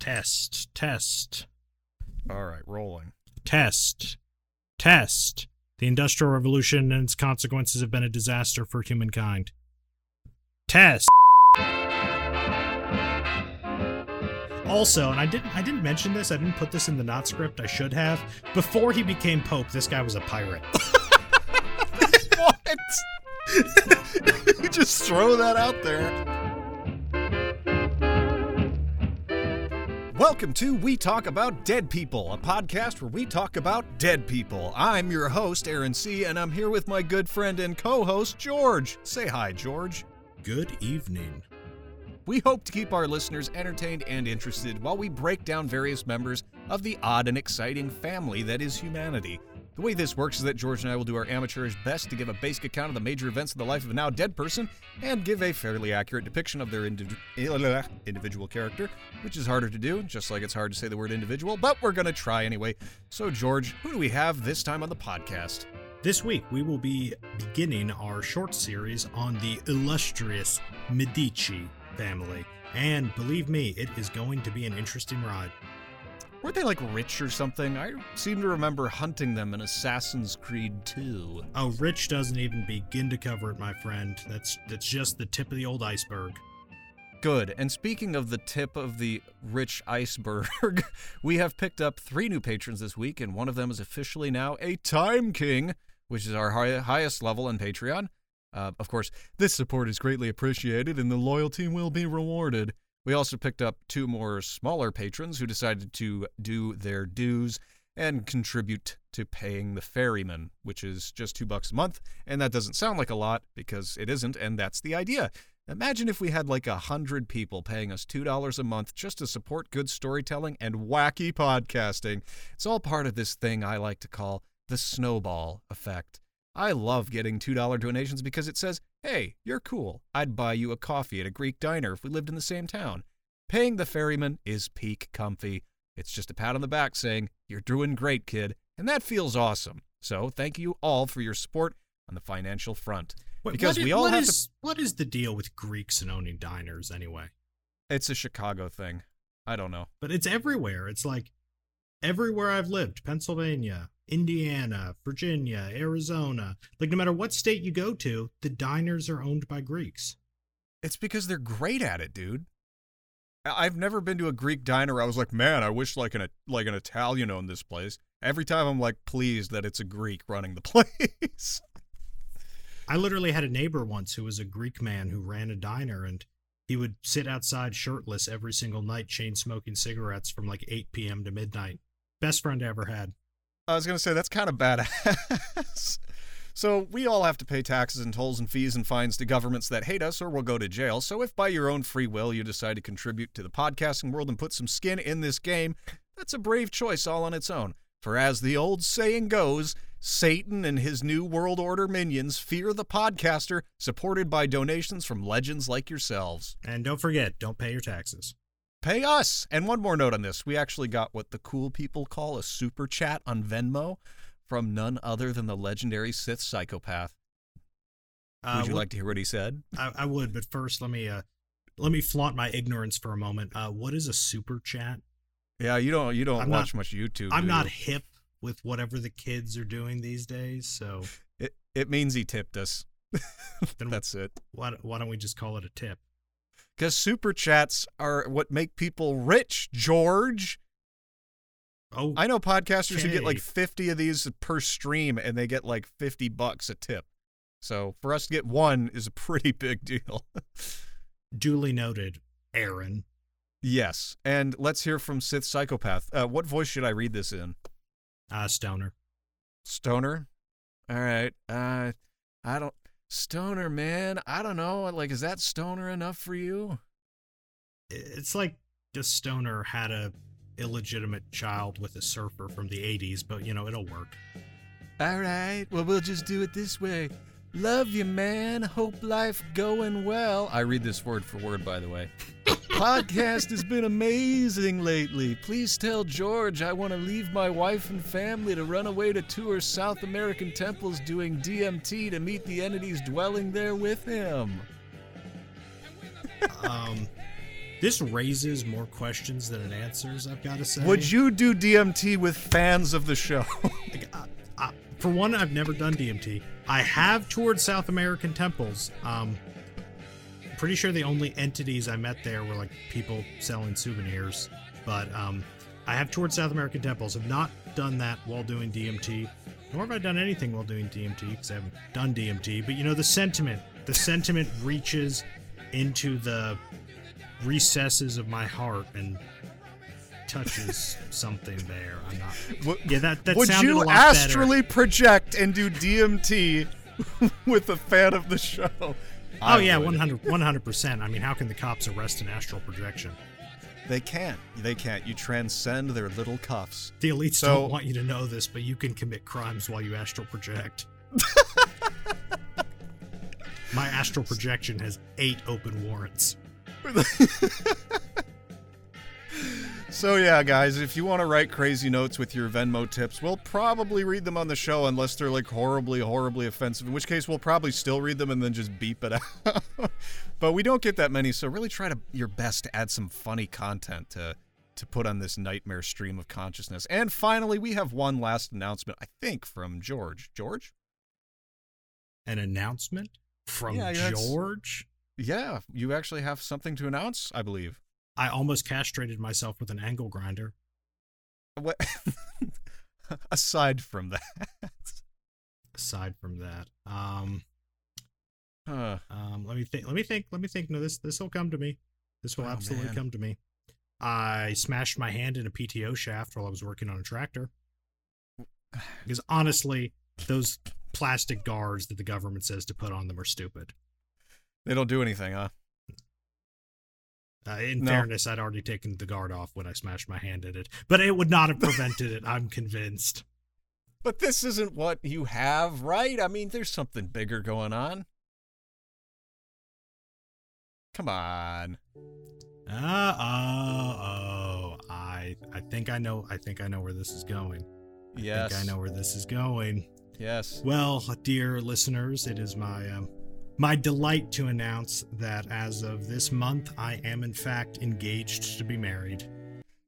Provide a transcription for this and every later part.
Test, test, All right, rolling. test, test. The Industrial Revolution and its consequences have been a disaster for humankind. Test. Also, and I didn't I didn't mention this, I didn't put this in the not script, I should have. Before he became Pope, this guy was a pirate. what? you just throw that out there. Welcome to We Talk About Dead People, a podcast where we talk about dead people. I'm your host, Aaron C., and I'm here with my good friend and co host, George. Say hi, George. Good evening. We hope to keep our listeners entertained and interested while we break down various members of the odd and exciting family that is humanity. The way this works is that George and I will do our amateurish best to give a basic account of the major events of the life of a now dead person and give a fairly accurate depiction of their indi- eh, individual character, which is harder to do, just like it's hard to say the word individual, but we're going to try anyway. So, George, who do we have this time on the podcast? This week, we will be beginning our short series on the illustrious Medici family. And believe me, it is going to be an interesting ride. Weren't they like rich or something? I seem to remember hunting them in Assassin's Creed 2. Oh, Rich doesn't even begin to cover it, my friend. That's that's just the tip of the old iceberg. Good. And speaking of the tip of the rich iceberg, we have picked up three new patrons this week, and one of them is officially now a Time King, which is our hi- highest level in Patreon. Uh, of course, this support is greatly appreciated, and the loyalty will be rewarded. We also picked up two more smaller patrons who decided to do their dues and contribute to paying the ferryman, which is just two bucks a month. And that doesn't sound like a lot because it isn't, and that's the idea. Imagine if we had like a hundred people paying us two dollars a month just to support good storytelling and wacky podcasting. It's all part of this thing I like to call the snowball effect. I love getting $2 donations because it says, hey, you're cool. I'd buy you a coffee at a Greek diner if we lived in the same town. Paying the ferryman is peak comfy. It's just a pat on the back saying, you're doing great, kid. And that feels awesome. So thank you all for your support on the financial front. Wait, because we all what have is- What is the deal with Greeks and owning diners anyway? It's a Chicago thing. I don't know. But it's everywhere. It's like everywhere I've lived Pennsylvania, Indiana, Virginia, Arizona. Like, no matter what state you go to, the diners are owned by Greeks. It's because they're great at it, dude. I've never been to a Greek diner. I was like, man, I wish like an like an Italian owned this place. Every time I'm like pleased that it's a Greek running the place. I literally had a neighbor once who was a Greek man who ran a diner, and he would sit outside shirtless every single night, chain smoking cigarettes from like 8 p.m. to midnight. Best friend I ever had. I was gonna say that's kind of badass. so we all have to pay taxes and tolls and fees and fines to governments that hate us, or we'll go to jail. So if by your own free will you decide to contribute to the podcasting world and put some skin in this game, that's a brave choice all on its own. For as the old saying goes, Satan and his new world order minions fear the podcaster, supported by donations from legends like yourselves. And don't forget, don't pay your taxes. Pay us. And one more note on this. We actually got what the cool people call a super chat on Venmo from none other than the legendary Sith psychopath. Uh, Would you what- like to hear what he said? I, I would, but first let me uh let me flaunt my ignorance for a moment. Uh, what is a super chat? Yeah, you don't you don't I'm watch not- much YouTube. I'm not you? hip with whatever the kids are doing these days, so It it means he tipped us. Then- That's it. why, why don't we just call it a tip? Because super chats are what make people rich, George. Oh, I know podcasters who get like 50 of these per stream and they get like 50 bucks a tip. So for us to get one is a pretty big deal. duly noted, Aaron. yes. And let's hear from Sith Psychopath. Uh, what voice should I read this in? Uh, Stoner. Stoner? All right. Uh, I don't. Stoner, man. I don't know. Like, is that stoner enough for you? It's like the Stoner had a illegitimate child with a surfer from the 80s, but you know, it'll work. All right. Well, we'll just do it this way. Love you, man. Hope life going well. I read this word for word, by the way. Podcast has been amazing lately. Please tell George I want to leave my wife and family to run away to tour South American temples doing DMT to meet the entities dwelling there with him. Um, This raises more questions than it answers. I've got to say. Would you do DMT with fans of the show? Like, uh, uh, for one, I've never done DMT. I have toured South American temples. Um, pretty sure the only entities I met there were like people selling souvenirs. But um, I have toured South American temples. Have not done that while doing DMT. Nor have I done anything while doing DMT because I haven't done DMT. But you know the sentiment. The sentiment reaches into the recesses of my heart and touches something there. I'm not. Would- Yeah, that that Would sounded a you lot better. astrally project and do DMT with a fan of the show? Oh yeah, 100 percent. I mean, how can the cops arrest an astral projection? They can't. They can't. You transcend their little cuffs. The elites So- don't want you to know this, but you can commit crimes while you astral project. My astral projection has eight open warrants. So yeah, guys, if you want to write crazy notes with your Venmo tips, we'll probably read them on the show unless they're like horribly, horribly offensive. In which case, we'll probably still read them and then just beep it out. but we don't get that many, so really try to your best to add some funny content to to put on this nightmare stream of consciousness. And finally, we have one last announcement, I think, from George. George? An announcement from Yeah, George. Yeah, you actually have something to announce, I believe. I almost castrated myself with an angle grinder. What? Aside from that, Aside from that, um, huh. Um, let me think. Let me think. Let me think. No, this this will come to me. This will Oh, absolutely man. come to me. I smashed my hand in a PTO shaft while I was working on a tractor. Because honestly, those plastic guards that the government says to put on them are stupid. they don't do anything, huh? Uh, in No. fairness, I'd already taken the guard off when I smashed my hand at it, but it would not have prevented it. I'm convinced. But this isn't what you have, right? I mean, there's something bigger going on. Come on. Uh, oh, oh, I I think I know. I think I know where this is going. I Yes. think I know where this is going. Yes. Well, dear listeners, it is my um, my delight to announce that as of this month, I am in fact engaged to be married.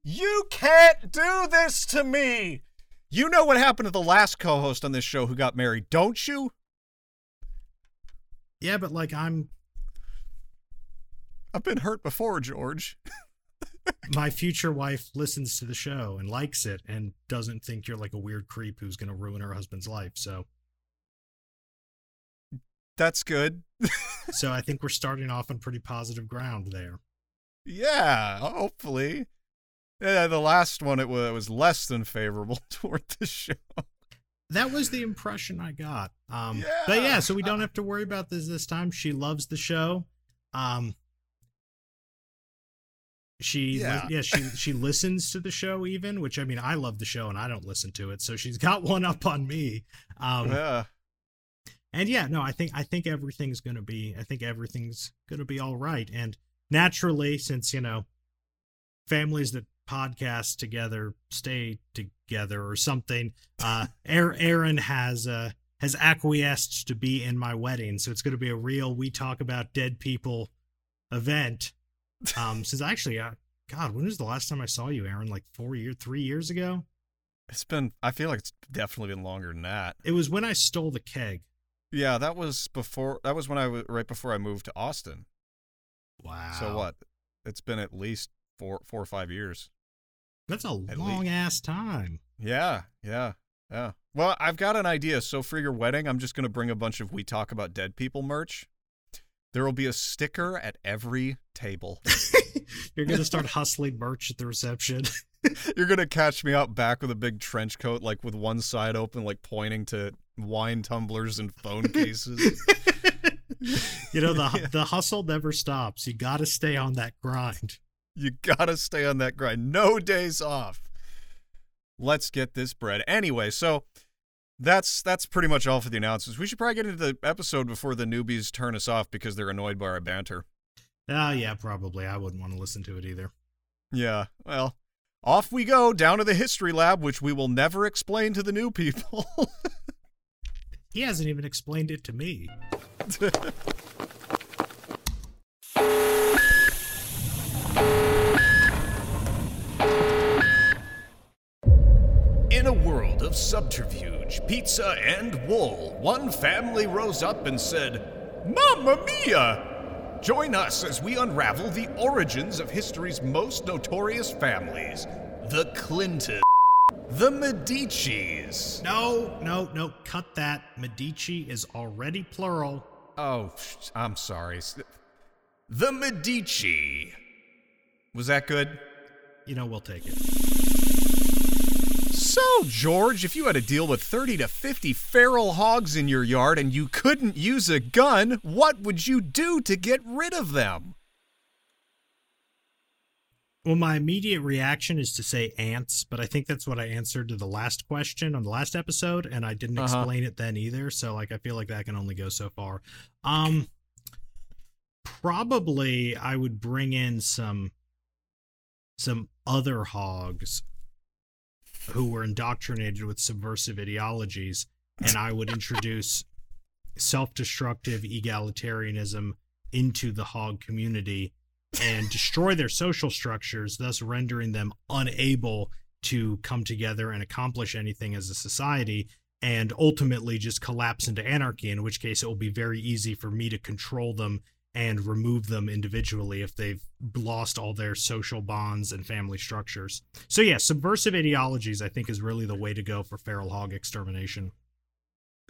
You can't do this to me. You know what happened to the last co-host on this show who got married, don't you? Yeah, but like I'm I've been hurt before, George. my future wife listens to the show and likes it and doesn't think you're like a weird creep who's going to ruin her husband's life. So, That's good. so I think we're starting off on pretty positive ground there. Yeah, hopefully. Yeah, the last one it was, it was less than favorable toward the show. That was the impression I got. Um, but Yeah. yeah, so we don't have to worry about this this time. She loves the show. Um, she Yeah. yeah she she listens to the show even, which I mean I love the show and I don't listen to it, so she's got one up on me. Um, yeah. And yeah, no, I think I think everything's gonna be I think everything's gonna be all right. And naturally, since you know families that podcast together stay together or something, uh, Aaron has uh has acquiesced to be in my wedding, so it's gonna be a real we talk about dead people event. Um, since actually, uh, God, when was the last time I saw you, Aaron? Like four years, three years ago. It's been I feel like it's definitely been longer than that. It was when I stole the keg. Yeah, that was before that was when I was right before I moved to Austin. Wow. So what? It's been at least 4 4 or 5 years. That's a At long ass time. Yeah, yeah, yeah. Well, I've got an idea. So for your wedding, I'm just going to bring a bunch of We Talk About Dead People merch. There will be a sticker at every table. You're gonna start hustling merch at the reception. You're going to catch me out back with a big trench coat, like with one side open, like pointing to wine tumblers and phone cases. you know the Yeah. the hustle never stops. You got to stay on that grind. You gotta stay on that grind. No days off. Let's get this bread. Anyway, so that's that's pretty much all for the announcements. We should probably get into the episode before the newbies turn us off because they're annoyed by our banter. Oh yeah, probably. I wouldn't want to listen to it either. Yeah, well, off we go down to the history lab, which we will never explain to the new people. He hasn't even explained it to me. In a world of subterfuge, pizza, and wool, one family rose up and said, Mamma mia! Join us as we unravel the origins of history's most notorious families, the Clintons the Medicis. No, no, no. Cut that. Medici is already plural. Oh, I'm sorry. The Medici. Was that good? You know, we'll take it. So, George, if you had to deal with 30 to 50 feral hogs in your yard and you couldn't use a gun, what would you do to get rid of them? Well, my immediate reaction is to say ants, but I think that's what I answered to the last question on the last episode, and I didn't uh-huh. explain it then either. So, like, I feel like that can only go so far. Um, probably I would bring in some some other hogs who were indoctrinated with subversive ideologies, and I would introduce self-destructive egalitarianism into the hog community and destroy their social structures, thus rendering them unable to come together and accomplish anything as a society and ultimately just collapse into anarchy in which case it will be very easy for me to control them and remove them individually if they've lost all their social bonds and family structures. So yeah, subversive ideologies I think is really the way to go for feral hog extermination.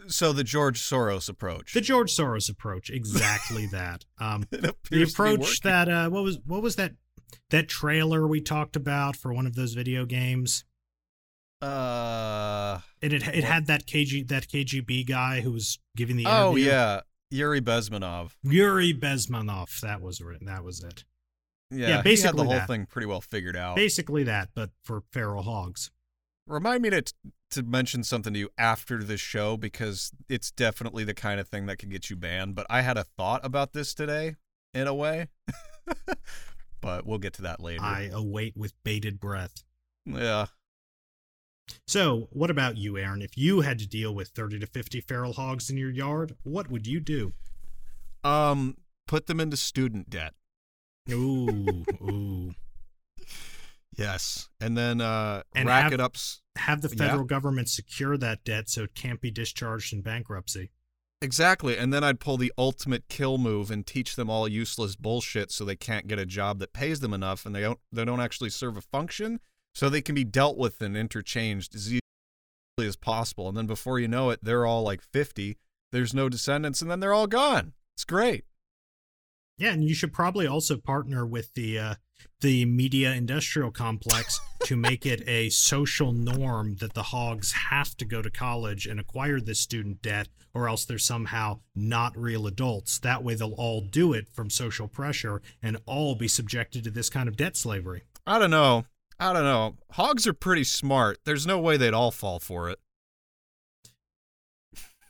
So the George Soros approach. The George Soros approach, exactly that. Um, the approach that uh, what was what was that that trailer we talked about for one of those video games? Uh, it it, it had that KG that KGB guy who was giving the oh yeah Yuri Bezmenov. Yuri Bezmenov, that was. That was it. Yeah, yeah basically the whole that. thing pretty well figured out. Basically that, but for feral hogs. Remind me to to mention something to you after the show because it's definitely the kind of thing that can get you banned. But I had a thought about this today, in a way. but we'll get to that later. I await with bated breath. Yeah. So, what about you, Aaron? If you had to deal with 30 to 50 feral hogs in your yard, what would you do? Um, put them into student debt. Ooh, ooh. Yes, and then uh, and rack have, it up. Have the federal yeah. government secure that debt so it can't be discharged in bankruptcy. Exactly, and then I'd pull the ultimate kill move and teach them all useless bullshit so they can't get a job that pays them enough and they don't they don't actually serve a function, so they can be dealt with and interchanged as easily as possible. And then before you know it, they're all like fifty. There's no descendants, and then they're all gone. It's great. Yeah, and you should probably also partner with the uh, the media industrial complex to make it a social norm that the hogs have to go to college and acquire this student debt or else they're somehow not real adults. That way they'll all do it from social pressure and all be subjected to this kind of debt slavery. I don't know. I don't know. Hogs are pretty smart. There's no way they'd all fall for it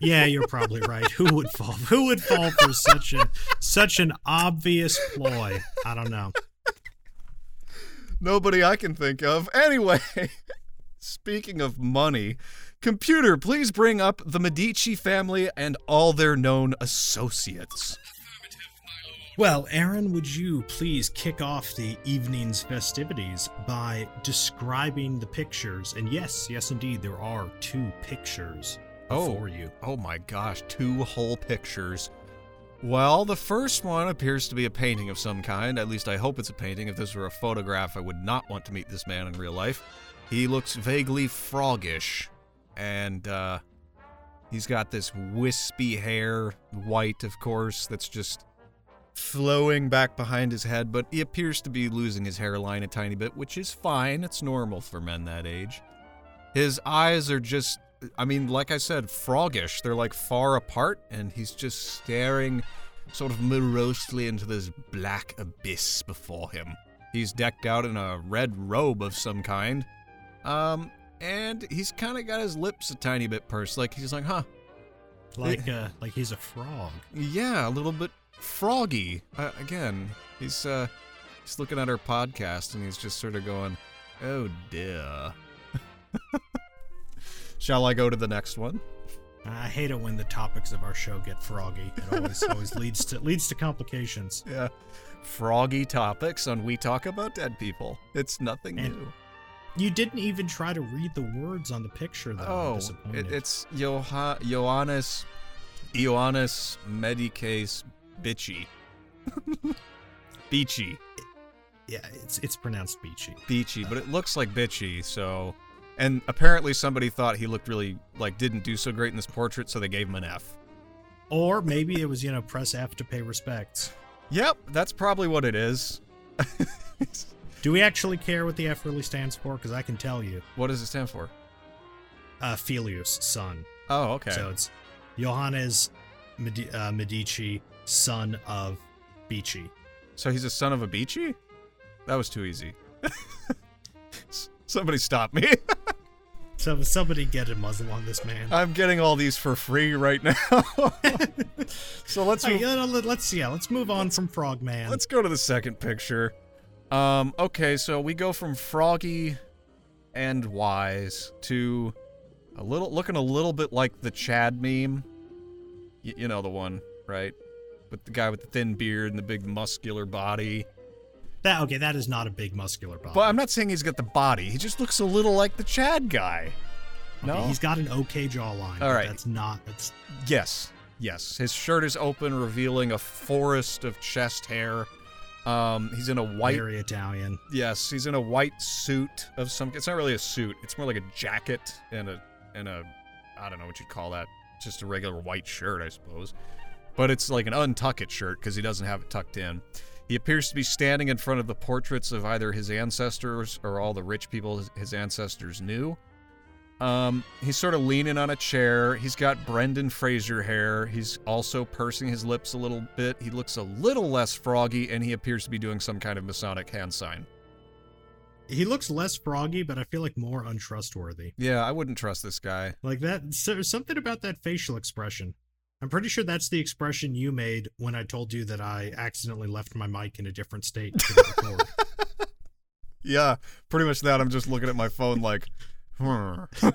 yeah, you're probably right. Who would fall? Who would fall for such a such an obvious ploy? I don't know. Nobody I can think of. Anyway, speaking of money, computer, please bring up the Medici family and all their known associates. Well, Aaron, would you please kick off the evening's festivities by describing the pictures? And yes, yes, indeed, there are two pictures oh, you. Oh my gosh, two whole pictures well, the first one appears to be a painting of some kind. At least I hope it's a painting. If this were a photograph, I would not want to meet this man in real life. He looks vaguely froggish, and uh, he's got this wispy hair, white, of course, that's just flowing back behind his head, but he appears to be losing his hairline a tiny bit, which is fine. It's normal for men that age. His eyes are just I mean, like I said, froggish. They're like far apart, and he's just staring sort of morosely into this black abyss before him. He's decked out in a red robe of some kind. Um, and he's kind of got his lips a tiny bit pursed, like he's like, huh. Like, uh, like he's a frog. Yeah, a little bit froggy. Uh, again, he's, uh, he's looking at our podcast and he's just sort of going, oh dear. Shall I go to the next one? I hate it when the topics of our show get froggy. It always always leads to leads to complications. Yeah. Froggy topics on We Talk About Dead People. It's nothing and, new. You didn't even try to read the words on the picture, though. Oh, it, it's Joha- Ioannis Ioannis Medicase Bitchy. Beachy. yeah, it's it's pronounced beachy. Beachy, but it looks like bitchy, so and apparently somebody thought he looked really like didn't do so great in this portrait, so they gave him an F. Or maybe it was you know press F to pay respects. Yep, that's probably what it is. Do we actually care what the F really stands for? Because I can tell you, what does it stand for? uh, Filius, son. Oh, okay. So it's Johannes Medi- uh, Medici, son of Beachy. So he's a son of a beachy? That was too easy. Somebody stop me. So somebody get a muzzle on this man. I'm getting all these for free right now. so let's move, uh, let- let's yeah, let's move on from Frogman. let's go to the second picture. Um okay, so we go from froggy and wise to a little looking a little bit like the Chad meme. Y- you know the one, right? With the guy with the thin beard and the big muscular body. That okay, that is not a big muscular body. But I'm not saying he's got the body. He just looks a little like the Chad guy. Okay, No. he's got an okay jawline. All but that's not. That's Yes. Yes. His shirt is open, revealing a forest of chest hair. Um, he's in a white. very Italian. Yes, he's in a white suit of some. It's not really a suit. It's more like a jacket and a and a. I don't know what you'd call that. Just a regular white shirt, I suppose. But it's like an untuck it shirt because he doesn't have it tucked in. He appears to be standing in front of the portraits of either his ancestors or all the rich people his, ancestors knew. Um, he's sort of leaning on a chair. He's got Brendan Fraser hair. He's also pursing his lips a little bit. He looks a little less froggy, and he appears to be doing some kind of Masonic hand sign. He looks less froggy, but I feel like more untrustworthy. Yeah, I wouldn't trust this guy. Like that. So, something about that facial expression. I'm pretty sure that's the expression you made when I told you that I accidentally left my mic in a different state. Yeah, pretty much that. I'm just looking at my phone like, hmm.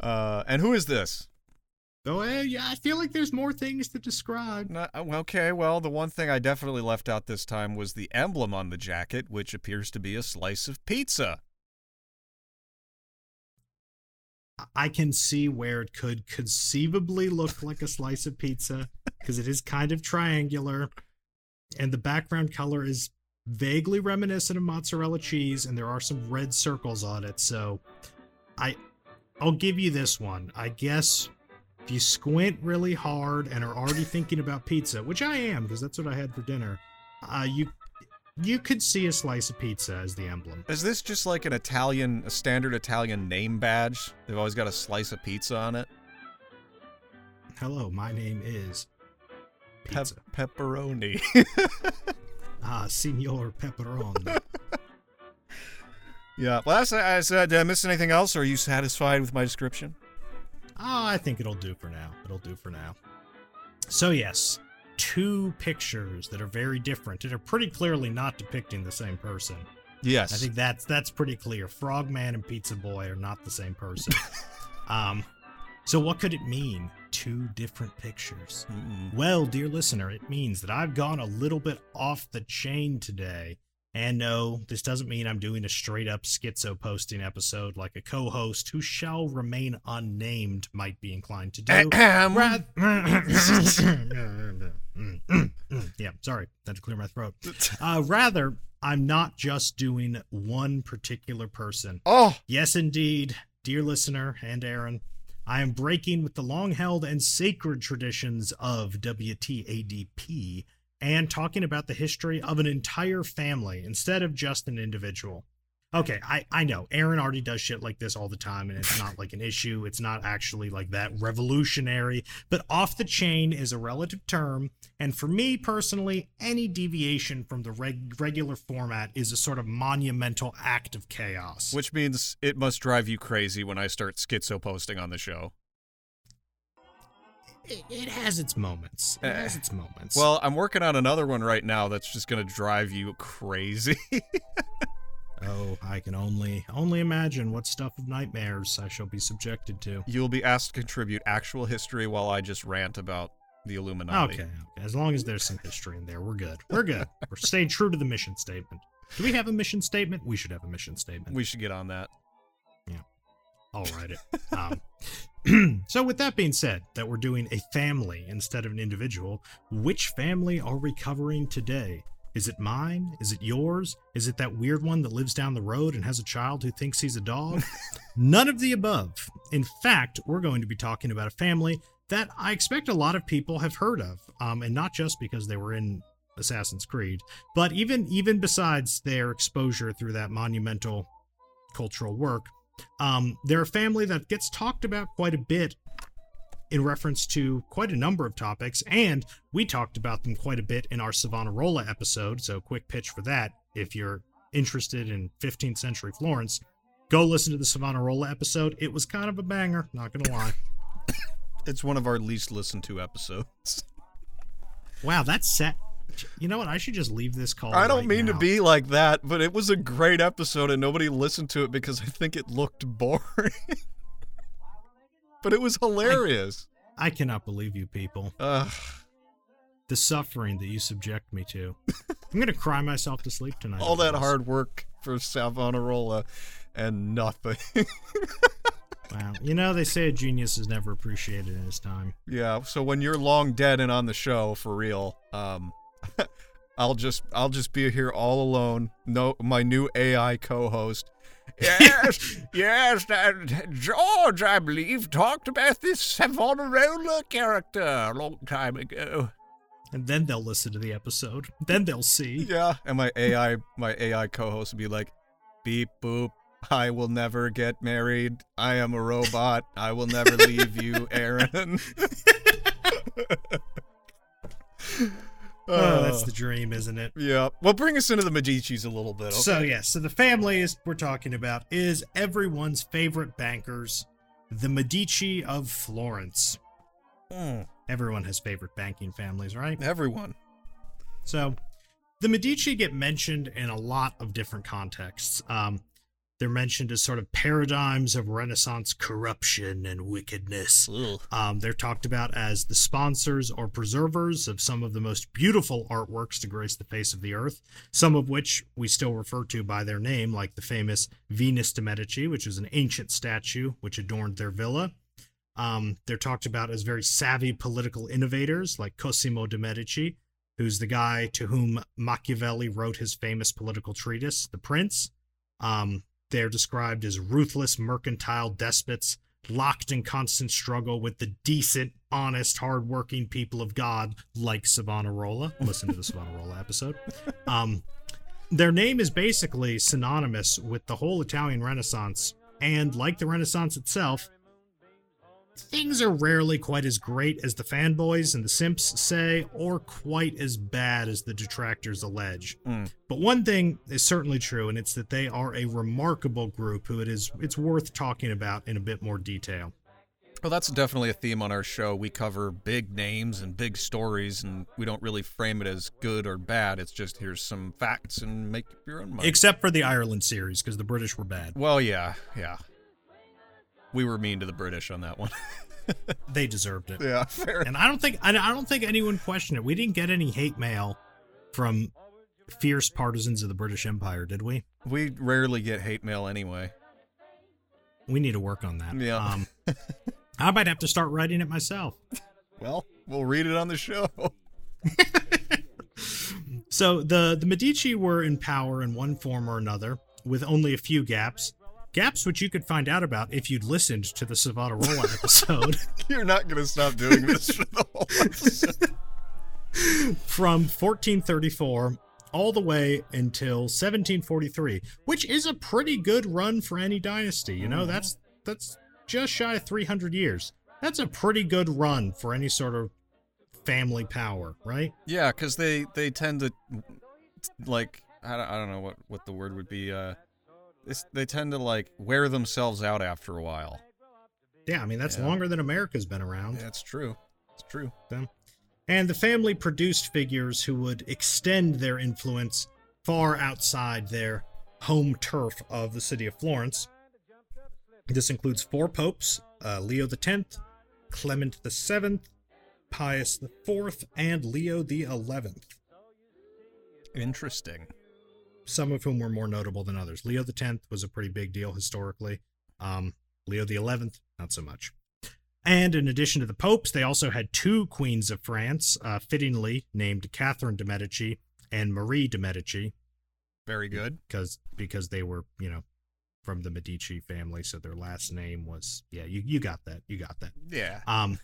uh, and who is this? oh, yeah, I feel like there's more things to describe. Not, uh, okay, well, the one thing I definitely left out this time was the emblem on the jacket, which appears to be a slice of pizza. I can see where it could conceivably look like a slice of pizza because it is kind of triangular, and the background color is vaguely reminiscent of mozzarella cheese, and there are some red circles on it. So, I, I'll give you this one. I guess if you squint really hard and are already thinking about pizza, which I am because that's what I had for dinner, uh, you you could see a slice of pizza as the emblem. Is this just like an Italian, a standard Italian name badge? They've always got a slice of pizza on it. Hello, my name is Pizza. pepperoni. Ah, Signor Pepperoni. yeah. Well, that's, I said, did I miss anything else? Or are you satisfied with my description? Oh, I think it'll do for now. It'll do for now. So, yes, two pictures that are very different and are pretty clearly not depicting the same person. Yes. I think that's that's pretty clear. Frogman and Pizza Boy are not the same person. um, so what could it mean? Two different pictures. Mm-mm. Well, dear listener, it means that I've gone a little bit off the chain today. And no, this doesn't mean I'm doing a straight up schizo posting episode like a co host who shall remain unnamed might be inclined to do. Yeah, sorry, had to clear my throat. Uh, rather, I'm not just doing one particular person. oh, Yes, indeed, dear listener and Aaron, I am breaking with the long held and sacred traditions of WTADP and talking about the history of an entire family instead of just an individual. Okay, I, I know Aaron already does shit like this all the time, and it's not like an issue. It's not actually like that revolutionary, but off the chain is a relative term. And for me personally, any deviation from the reg- regular format is a sort of monumental act of chaos. which means it must drive you crazy when I start schizo posting on the show. It, it has its moments. It has its moments. Well, I'm working on another one right now that's just going to drive you crazy. oh, I can only only imagine what stuff of nightmares I shall be subjected to. You'll be asked to contribute actual history while I just rant about the Illuminati. Okay, okay. As long as there's some history in there, we're good. We're good. we're staying true to the mission statement. Do we have a mission statement? We should have a mission statement. We should get on that. Yeah. I'll write it. Um, so, with that being said, that we're doing a family instead of an individual, which family are we covering today? Is it mine? Is it yours? Is it that weird one that lives down the road and has a child who thinks he's a dog? None of the above. In fact, we're going to be talking about a family that I expect a lot of people have heard of, um, and not just because they were in Assassin's Creed, but even even besides their exposure through that monumental cultural work. Um, they're a family that gets talked about quite a bit in reference to quite a number of topics, and we talked about them quite a bit in our Savonarola episode. So, quick pitch for that if you're interested in 15th century Florence, go listen to the Savonarola episode. It was kind of a banger, not gonna lie. It's one of our least listened to episodes. Wow, that's set. You know what? I should just leave this call. I don't right mean to be like that, but it was a great episode and nobody listened to it because I think it looked boring. but it was hilarious. I cannot believe you people. Ugh. The suffering that you subject me to. I'm gonna cry myself to sleep tonight. all that hard work for Savonarola and nothing. Wow. You know they say a genius is never appreciated in his time. yeah, so when you're long dead and on the show for real, um I'll just I'll just be here all alone. No my new AI co-host. Yes, yes, that George, I believe, talked about this Savonarola character a long time ago. And then they'll listen to the episode. Then they'll see. Yeah, and my AI my AI co-host would be like, "Beep boop, I will never get married. I am a robot. I will never leave you, Aaron." Oh, that's Uh, the dream, isn't it? yeah. Well, bring us into the Medicis a little bit. Okay? So yeah, so the family is we're talking about is everyone's favorite bankers, the Medici of Florence. Mm, Everyone has favorite banking families, right? everyone. So, the Medici get mentioned in a lot of different contexts. Um, they're mentioned as sort of paradigms of Renaissance corruption and wickedness. Um, they're talked about as the sponsors or preservers of some of the most beautiful artworks to grace the face of the earth, some of which we still refer to by their name, like the famous Venus de Medici, which is an ancient statue which adorned their villa. Um, they're talked about as very savvy political innovators, like Cosimo de Medici, who's the guy to whom Machiavelli wrote his famous political treatise, The Prince. Um, they're described as ruthless mercantile despots locked in constant struggle with the decent, honest, hardworking people of God, like Savonarola. Listen to the Savonarola episode. Um, their name is basically synonymous with the whole Italian Renaissance, and like the Renaissance itself, things are rarely quite as great as the fanboys and the simps say, or quite as bad as the detractors allege. Mm. But one thing is certainly true, and it's that they are a remarkable group who it is it's worth talking about in a bit more detail. Well, that's definitely a theme on our show. We cover big names and big stories, and we don't really frame it as good or bad. It's just here's some facts and make up your own mind. Except for the Ireland series, because the British were bad. well, yeah, yeah. We were mean to the British on that one. They deserved it. yeah, fair. And I don't think I I don't think anyone questioned it. We didn't get any hate mail from fierce partisans of the British Empire, did we? We rarely get hate mail anyway. We need to work on that. Yeah. Um, I might have to start writing it myself. Well, we'll read it on the show. So the the Medici were in power in one form or another, with only a few gaps. Gaps which you could find out about if you'd listened to the Savonarola episode You're not going to stop doing this for the whole episode. from 1434 all the way until 1743, which is a pretty good run for any dynasty. You know, that's that's just shy of 300 years. That's a pretty good run for any sort of family power, right? Yeah, because they they tend to like I don't, I don't know what what the word would be. Uh, this, they tend to like wear themselves out after a while. Yeah, I mean that's Yeah. longer than America's been around. Yeah, it's true. It's true. And the family produced figures who would extend their influence far outside their home turf of the city of Florence. This includes four popes uh, Leo X, Clement VII, Pius IV, and Leo XI. Interesting. Some of whom were more notable than others. Leo X was a pretty big deal historically. Um, Leo XI, not so much. And in addition to the popes, they also had two queens of France, uh, fittingly named Catherine de' Medici and Marie de' Medici, Very good. because because they were you know from the Medici family, so their last name was yeah you you got that you got that. Yeah. Um,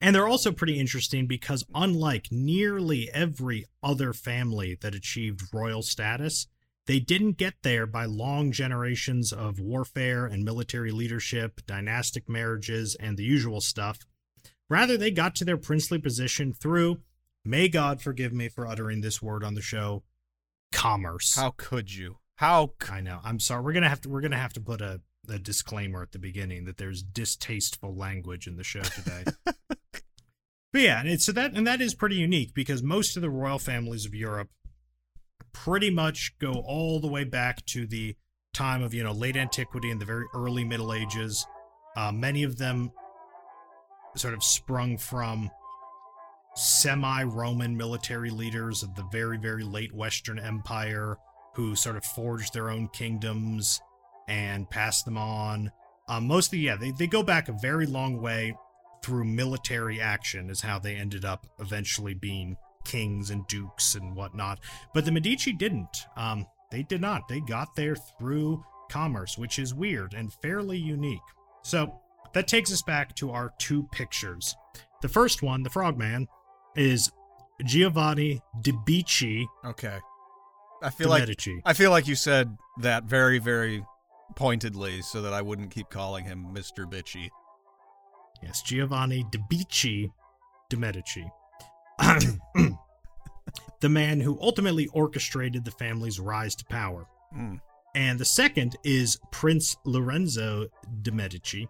and they're also pretty interesting because, unlike nearly every other family that achieved royal status, they didn't get there by long generations of warfare and military leadership, dynastic marriages, and the usual stuff. Rather, they got to their princely position through, may God forgive me for uttering this word on the show, commerce. How could you? How c- I know. I'm sorry. We're gonna have to. We're gonna have to put a, a disclaimer at the beginning that there's distasteful language in the show today. but yeah, and it's so that and that is pretty unique because most of the royal families of Europe pretty much go all the way back to the time of you know late antiquity and the very early Middle Ages. Uh, many of them sort of sprung from semi-Roman military leaders of the very very late Western Empire who sort of forged their own kingdoms and pass them on. Um, mostly, yeah, they, they go back a very long way through military action, is how they ended up eventually being kings and dukes and whatnot. But the Medici didn't. Um, they did not. They got there through commerce, which is weird and fairly unique. So that takes us back to our two pictures. The first one, the Frogman, is Giovanni de' Bicci Okay. I feel like Medici. I feel like you said that very very pointedly so that I wouldn't keep calling him Mr. Bitchy. Yes, Giovanni de' Bicci de' Medici. the man who ultimately orchestrated the family's rise to power. Mm. And the second is Prince Lorenzo de' Medici,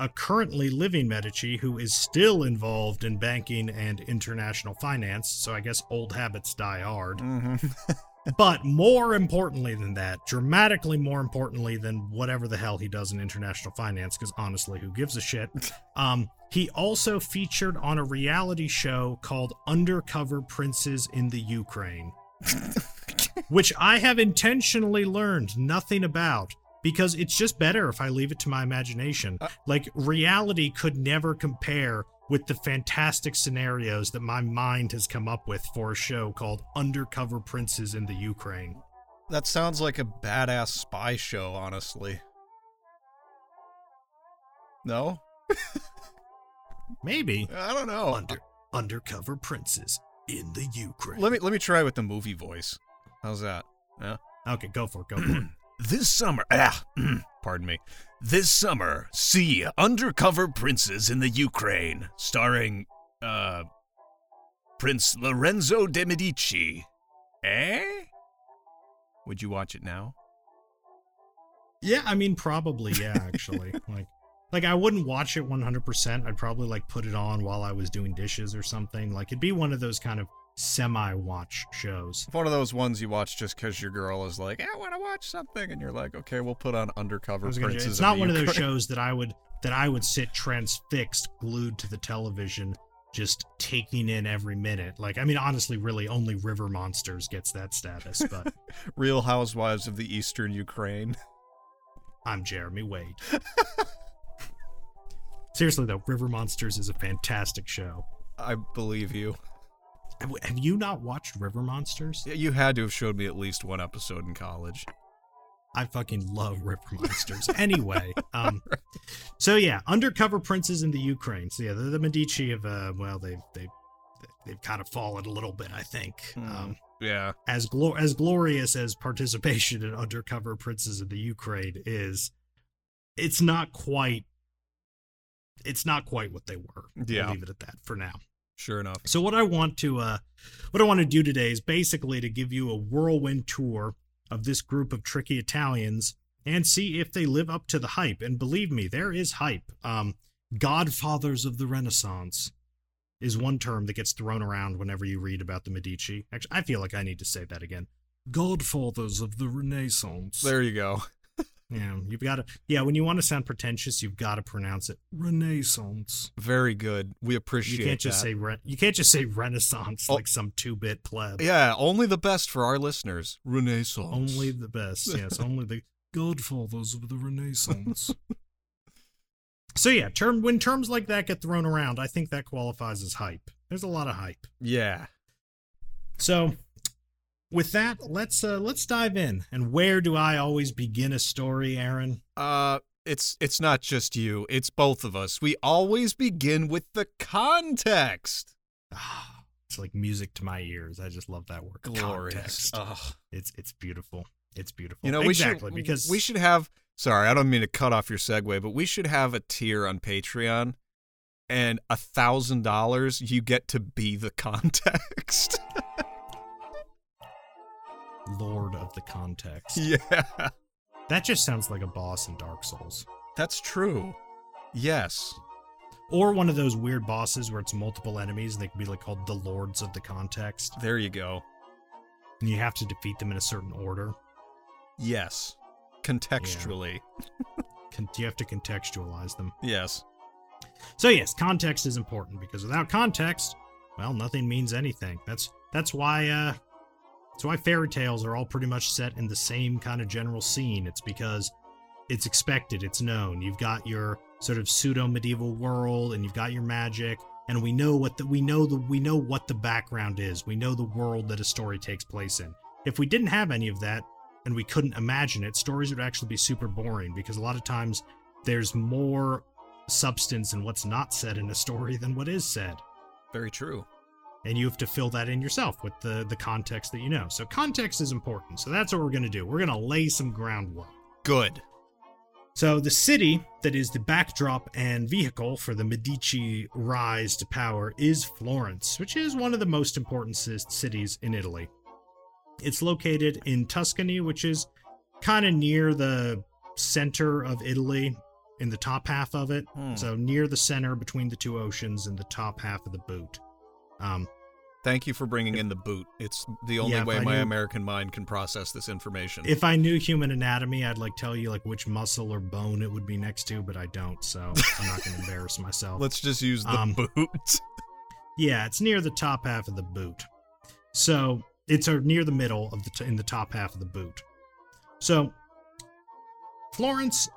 a currently living Medici who is still involved in banking and international finance. So I guess old habits die hard. Mhm. But more importantly than that, dramatically more importantly than whatever the hell he does in international finance, because honestly, who gives a shit? Um, he also featured on a reality show called Undercover Princes in the Ukraine, which I have intentionally learned nothing about because it's just better if I leave it to my imagination. Uh- Like, reality could never compare with the fantastic scenarios that my mind has come up with for a show called Undercover Princes in the Ukraine. that sounds like a badass spy show, honestly. No? Maybe I don't know. under undercover princes in the Ukraine. Let me let me try with the movie voice. How's that? Yeah. Okay, go for it. Go for it. This summer, ah, pardon me. This summer, see Undercover Princes in the Ukraine, starring, uh, Prince Lorenzo de' Medici. Eh? Would you watch it now? Yeah, I mean probably yeah, actually. like like I wouldn't watch it 100%. I'd probably like put it on while I was doing dishes or something. Like it'd be one of those kind of semi-watch shows. One of those ones you watch just because your girl is like, I want to watch something, and you're like, okay, we'll put on Undercover Princes. it's not one of those shows that I would that I would sit transfixed glued to the television just taking in every minute. Like I mean honestly really only River Monsters gets that status, but Real Housewives of the Eastern Ukraine. I'm Jeremy Wade. Seriously though, River Monsters is a fantastic show. I believe you. Have you not watched River Monsters? You had to have showed me at least one episode in college. I fucking love River Monsters. anyway, um, so yeah, undercover princes in the Ukraine. So yeah, the, the Medici have uh, well, they've they've they've kind of fallen a little bit, I think. Hmm. Um, Yeah. as glo- as glorious as participation in undercover princes in the Ukraine is, it's not quite. It's not quite what they were. Yeah. leave it at that for now. Sure enough. So what I want to uh what I want to do today is basically to give you a whirlwind tour of this group of tricky Italians and see if they live up to the hype. And believe me, there is hype. Um Godfathers of the Renaissance is one term that gets thrown around whenever you read about the Medici. Actually, I feel like I need to say that again. Godfathers of the Renaissance. There you go. Yeah, you've got to. Yeah, when you want to sound pretentious, you've got to pronounce it Renaissance. Very good. We appreciate You can't just that. say re- you can't just say Renaissance Oh. like some two-bit pleb. Yeah, only the best for our listeners. Renaissance. Only the best. Yes, only the godfathers of the Renaissance. so yeah, term when terms like that get thrown around, I think that qualifies as hype. There's a lot of hype. Yeah. So with that, let's uh let's dive in. And where do I always begin a story, Aaron? Uh it's it's not just you, it's both of us. We always begin with the context. Ah, it's like music to my ears. I just love that word. Glorious. Context. Ugh. It's it's beautiful. It's beautiful. You know, exactly we should because we should have sorry, I don't mean to cut off your segue, but we should have a tier on Patreon and a thousand dollars you get to be the context. Lord of the context. yeah. That just sounds like a boss in Dark Souls. That's true. Yes. Or one of those weird bosses where it's multiple enemies and they can be like called the Lords of the Context. There you go. And you have to defeat them in a certain order. Yes. Contextually. Con- you have to contextualize them. Yes. So yes, context is important because without context, well, nothing means anything. That's that's why uh that's why fairy tales are all pretty much set in the same kind of general scene. It's because it's expected, it's known. You've got your sort of pseudo medieval world and you've got your magic and we know what the we know the we know what the background is. We know the world that a story takes place in. If we didn't have any of that and we couldn't imagine it, stories would actually be super boring because a lot of times there's more substance in what's not said in a story than what is said. Very true. And you have to fill that in yourself with the the context that you know. So context is important. So that's what we're going to do. We're going to lay some groundwork. Good. So the city that is the backdrop and vehicle for the Medici rise to power is Florence, which is one of the most important cities in Italy. It's located in Tuscany, which is kind of near the center of Italy in the top half of it. Hmm. So near the center between the two oceans and the top half of the boot. Um, Thank you for bringing in the boot. It's the only Yeah, way my knew- American mind can process this information. if I knew human anatomy, I'd like tell you like which muscle or bone it would be next to, but I don't, so I'm not going to embarrass myself. Let's just use the Um, boot. Yeah, it's near the top half of the boot. So it's uh, near the middle of the t- in the top half of the boot. So Florence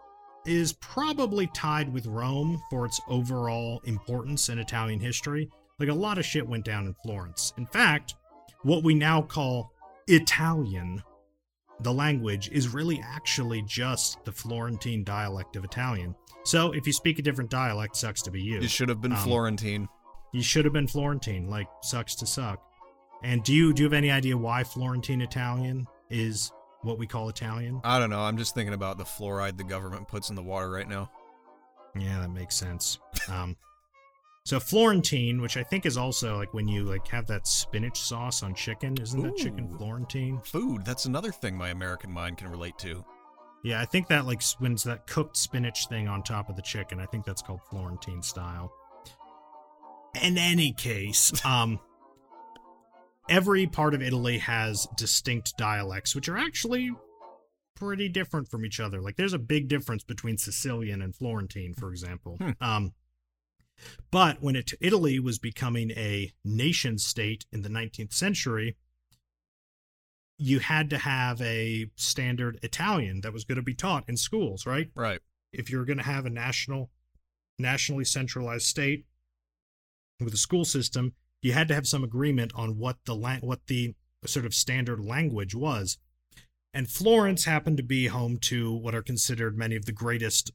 is probably tied with Rome for its overall importance in Italian history. Like a lot of shit went down in Florence. In fact, what we now call Italian, the language, is really actually just the Florentine dialect of Italian. So if you speak a different dialect, sucks to be you. You should have been um, Florentine. You should have been Florentine, like sucks to suck. And do you do you have any idea why Florentine Italian is what we call Italian? I don't know. I'm just thinking about the fluoride the government puts in the water right now. Yeah, that makes sense. Um, so Florentine, which I think is also like when you like have that spinach sauce on chicken, isn't that chicken Florentine? Food. That's another thing my American mind can relate to. Yeah, I think that like when it's that cooked spinach thing on top of the chicken, I think that's called Florentine style. In any case, um every part of Italy has distinct dialects which are actually pretty different from each other. Like there's a big difference between Sicilian and Florentine, for example. Hmm. Um but when it, Italy was becoming a nation state in the 19th century, you had to have a standard Italian that was going to be taught in schools, right? Right. If you're going to have a national, nationally centralized state with a school system, you had to have some agreement on what the la- what the sort of standard language was. And Florence happened to be home to what are considered many of the greatest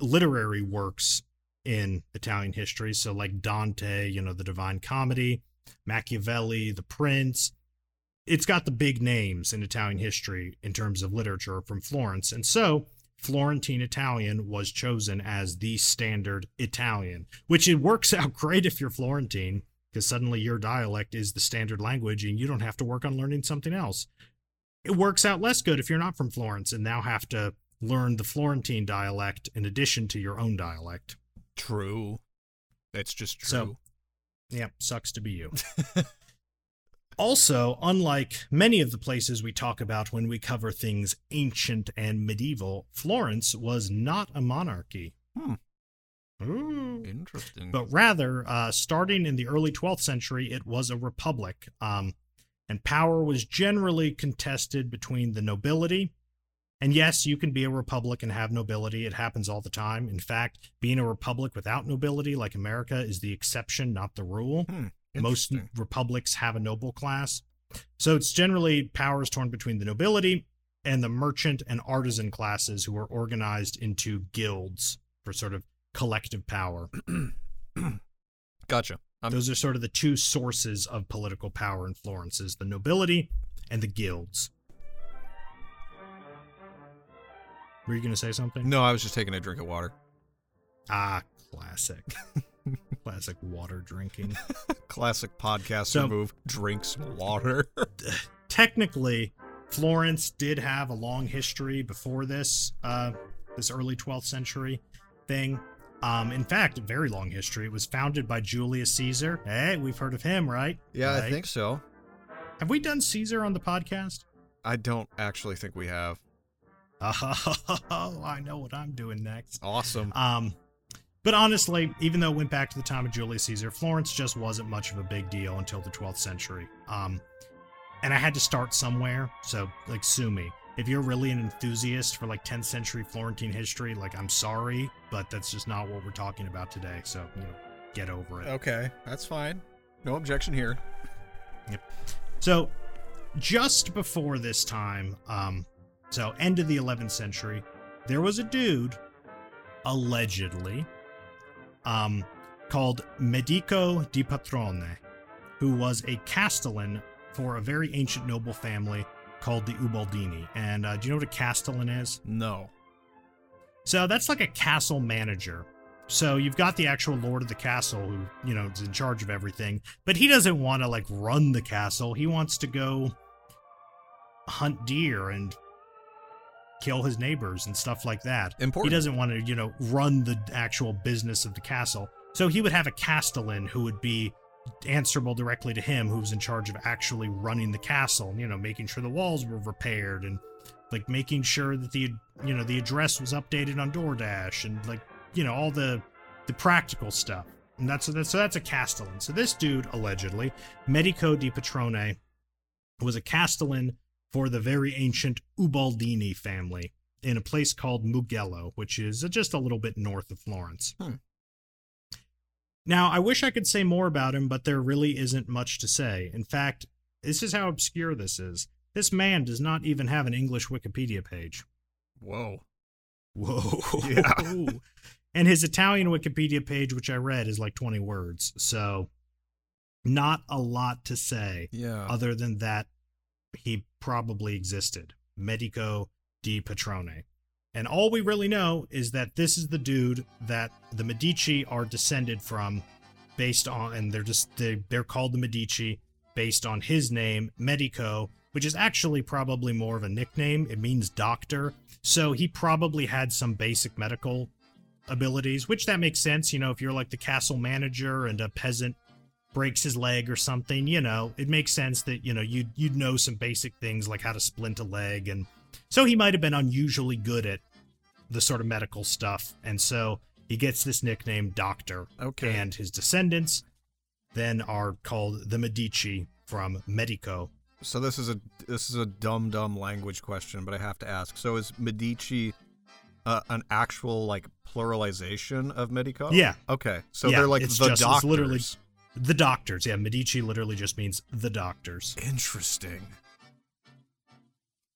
literary works in Italian history. So, like Dante, you know, the Divine Comedy, Machiavelli, The Prince. It's got the big names in Italian history in terms of literature from Florence. And so, Florentine Italian was chosen as the standard Italian, which it works out great if you're Florentine, because suddenly your dialect is the standard language and you don't have to work on learning something else. It works out less good if you're not from Florence and now have to learn the Florentine dialect in addition to your own dialect. True. That's just true. So- Yep, sucks to be you. Also, unlike many of the places we talk about when we cover things ancient and medieval, Florence was not a monarchy. Hmm. Ooh. Interesting. But rather, uh, starting in the early 12th century, it was a republic. Um, and power was generally contested between the nobility. And yes, you can be a republic and have nobility. It happens all the time. In fact, being a republic without nobility, like America, is the exception, not the rule. Hmm, Most republics have a noble class. So it's generally powers torn between the nobility and the merchant and artisan classes who are organized into guilds for sort of collective power. Gotcha. I'm, Those are sort of the two sources of political power in Florence is the nobility and the guilds. Were you going to say something? no, I was just taking a drink of water. Ah, classic. classic water drinking. Classic podcast So- move. Drinks water. Technically, Florence did have a long history before this uh this early 12th century thing. Um in fact, a very long history. It was founded by Julius Caesar. Hey, we've heard of him, right? yeah, I think so. Have we done Caesar on the podcast? I don't actually think we have. Oh, I know what I'm doing next. Awesome. Um, but honestly, even though it went back to the time of Julius Caesar, Florence just wasn't much of a big deal until the 12th century. Um, and I had to start somewhere, so like sue me. If you're really an enthusiast for like 10th century Florentine history, like I'm sorry, but that's just not what we're talking about today. So you know, get over it. Okay, that's fine. No objection here. So, just before this time, um, so end of the 11th century, there was a dude, allegedly, um, called Medico di Potrone, who was a castellan for a very ancient noble family called the Ubaldini. And uh, do you know what a castellan is? No. So that's like a castle manager. So you've got the actual lord of the castle who, you know, is in charge of everything, but he doesn't want to like run the castle. He wants to go hunt deer and kill his neighbors and stuff like that. Important. He doesn't want to, you know, run the actual business of the castle. So he would have a castellan who would be answerable directly to him, who's in charge of actually running the castle, you know, making sure the walls were repaired and like making sure that the you know the address was updated on DoorDash and like you know all the the practical stuff. And that's that's so that's a castellan. So this dude allegedly, Medico di Potrone, was a castellan for the very ancient Ubaldini family in a place called Mugello, which is just a little bit north of Florence. Now, I wish I could say more about him, but there really isn't much to say. In fact, this is how obscure this is. This man does not even have an English Wikipedia page. Whoa. Whoa. Yeah. and his Italian Wikipedia page, which I read, is like 20 words. So, not a lot to say Yeah. other than that he probably existed. Medico di Potrone. And all we really know is that this is the dude that the Medici are descended from based on and they're just they, they're called the Medici based on his name Medico, which is actually probably more of a nickname. It means doctor. So he probably had some basic medical abilities, which that makes sense, you know, if you're like the castle manager and a peasant breaks his leg or something, you know, it makes sense that, you know, you'd you'd know some basic things like how to splint a leg and so he might have been unusually good at the sort of medical stuff. And so he gets this nickname Doctor. Okay. And his descendants then are called the Medici from Medico. So this is a this is a dumb dumb language question, but I have to ask. So is Medici uh, an actual like pluralization of Medico? Yeah. Okay. So Yeah, they're like it's the just- it's doctors. literally- The doctors. Yeah, Medici literally just means the doctors. Interesting.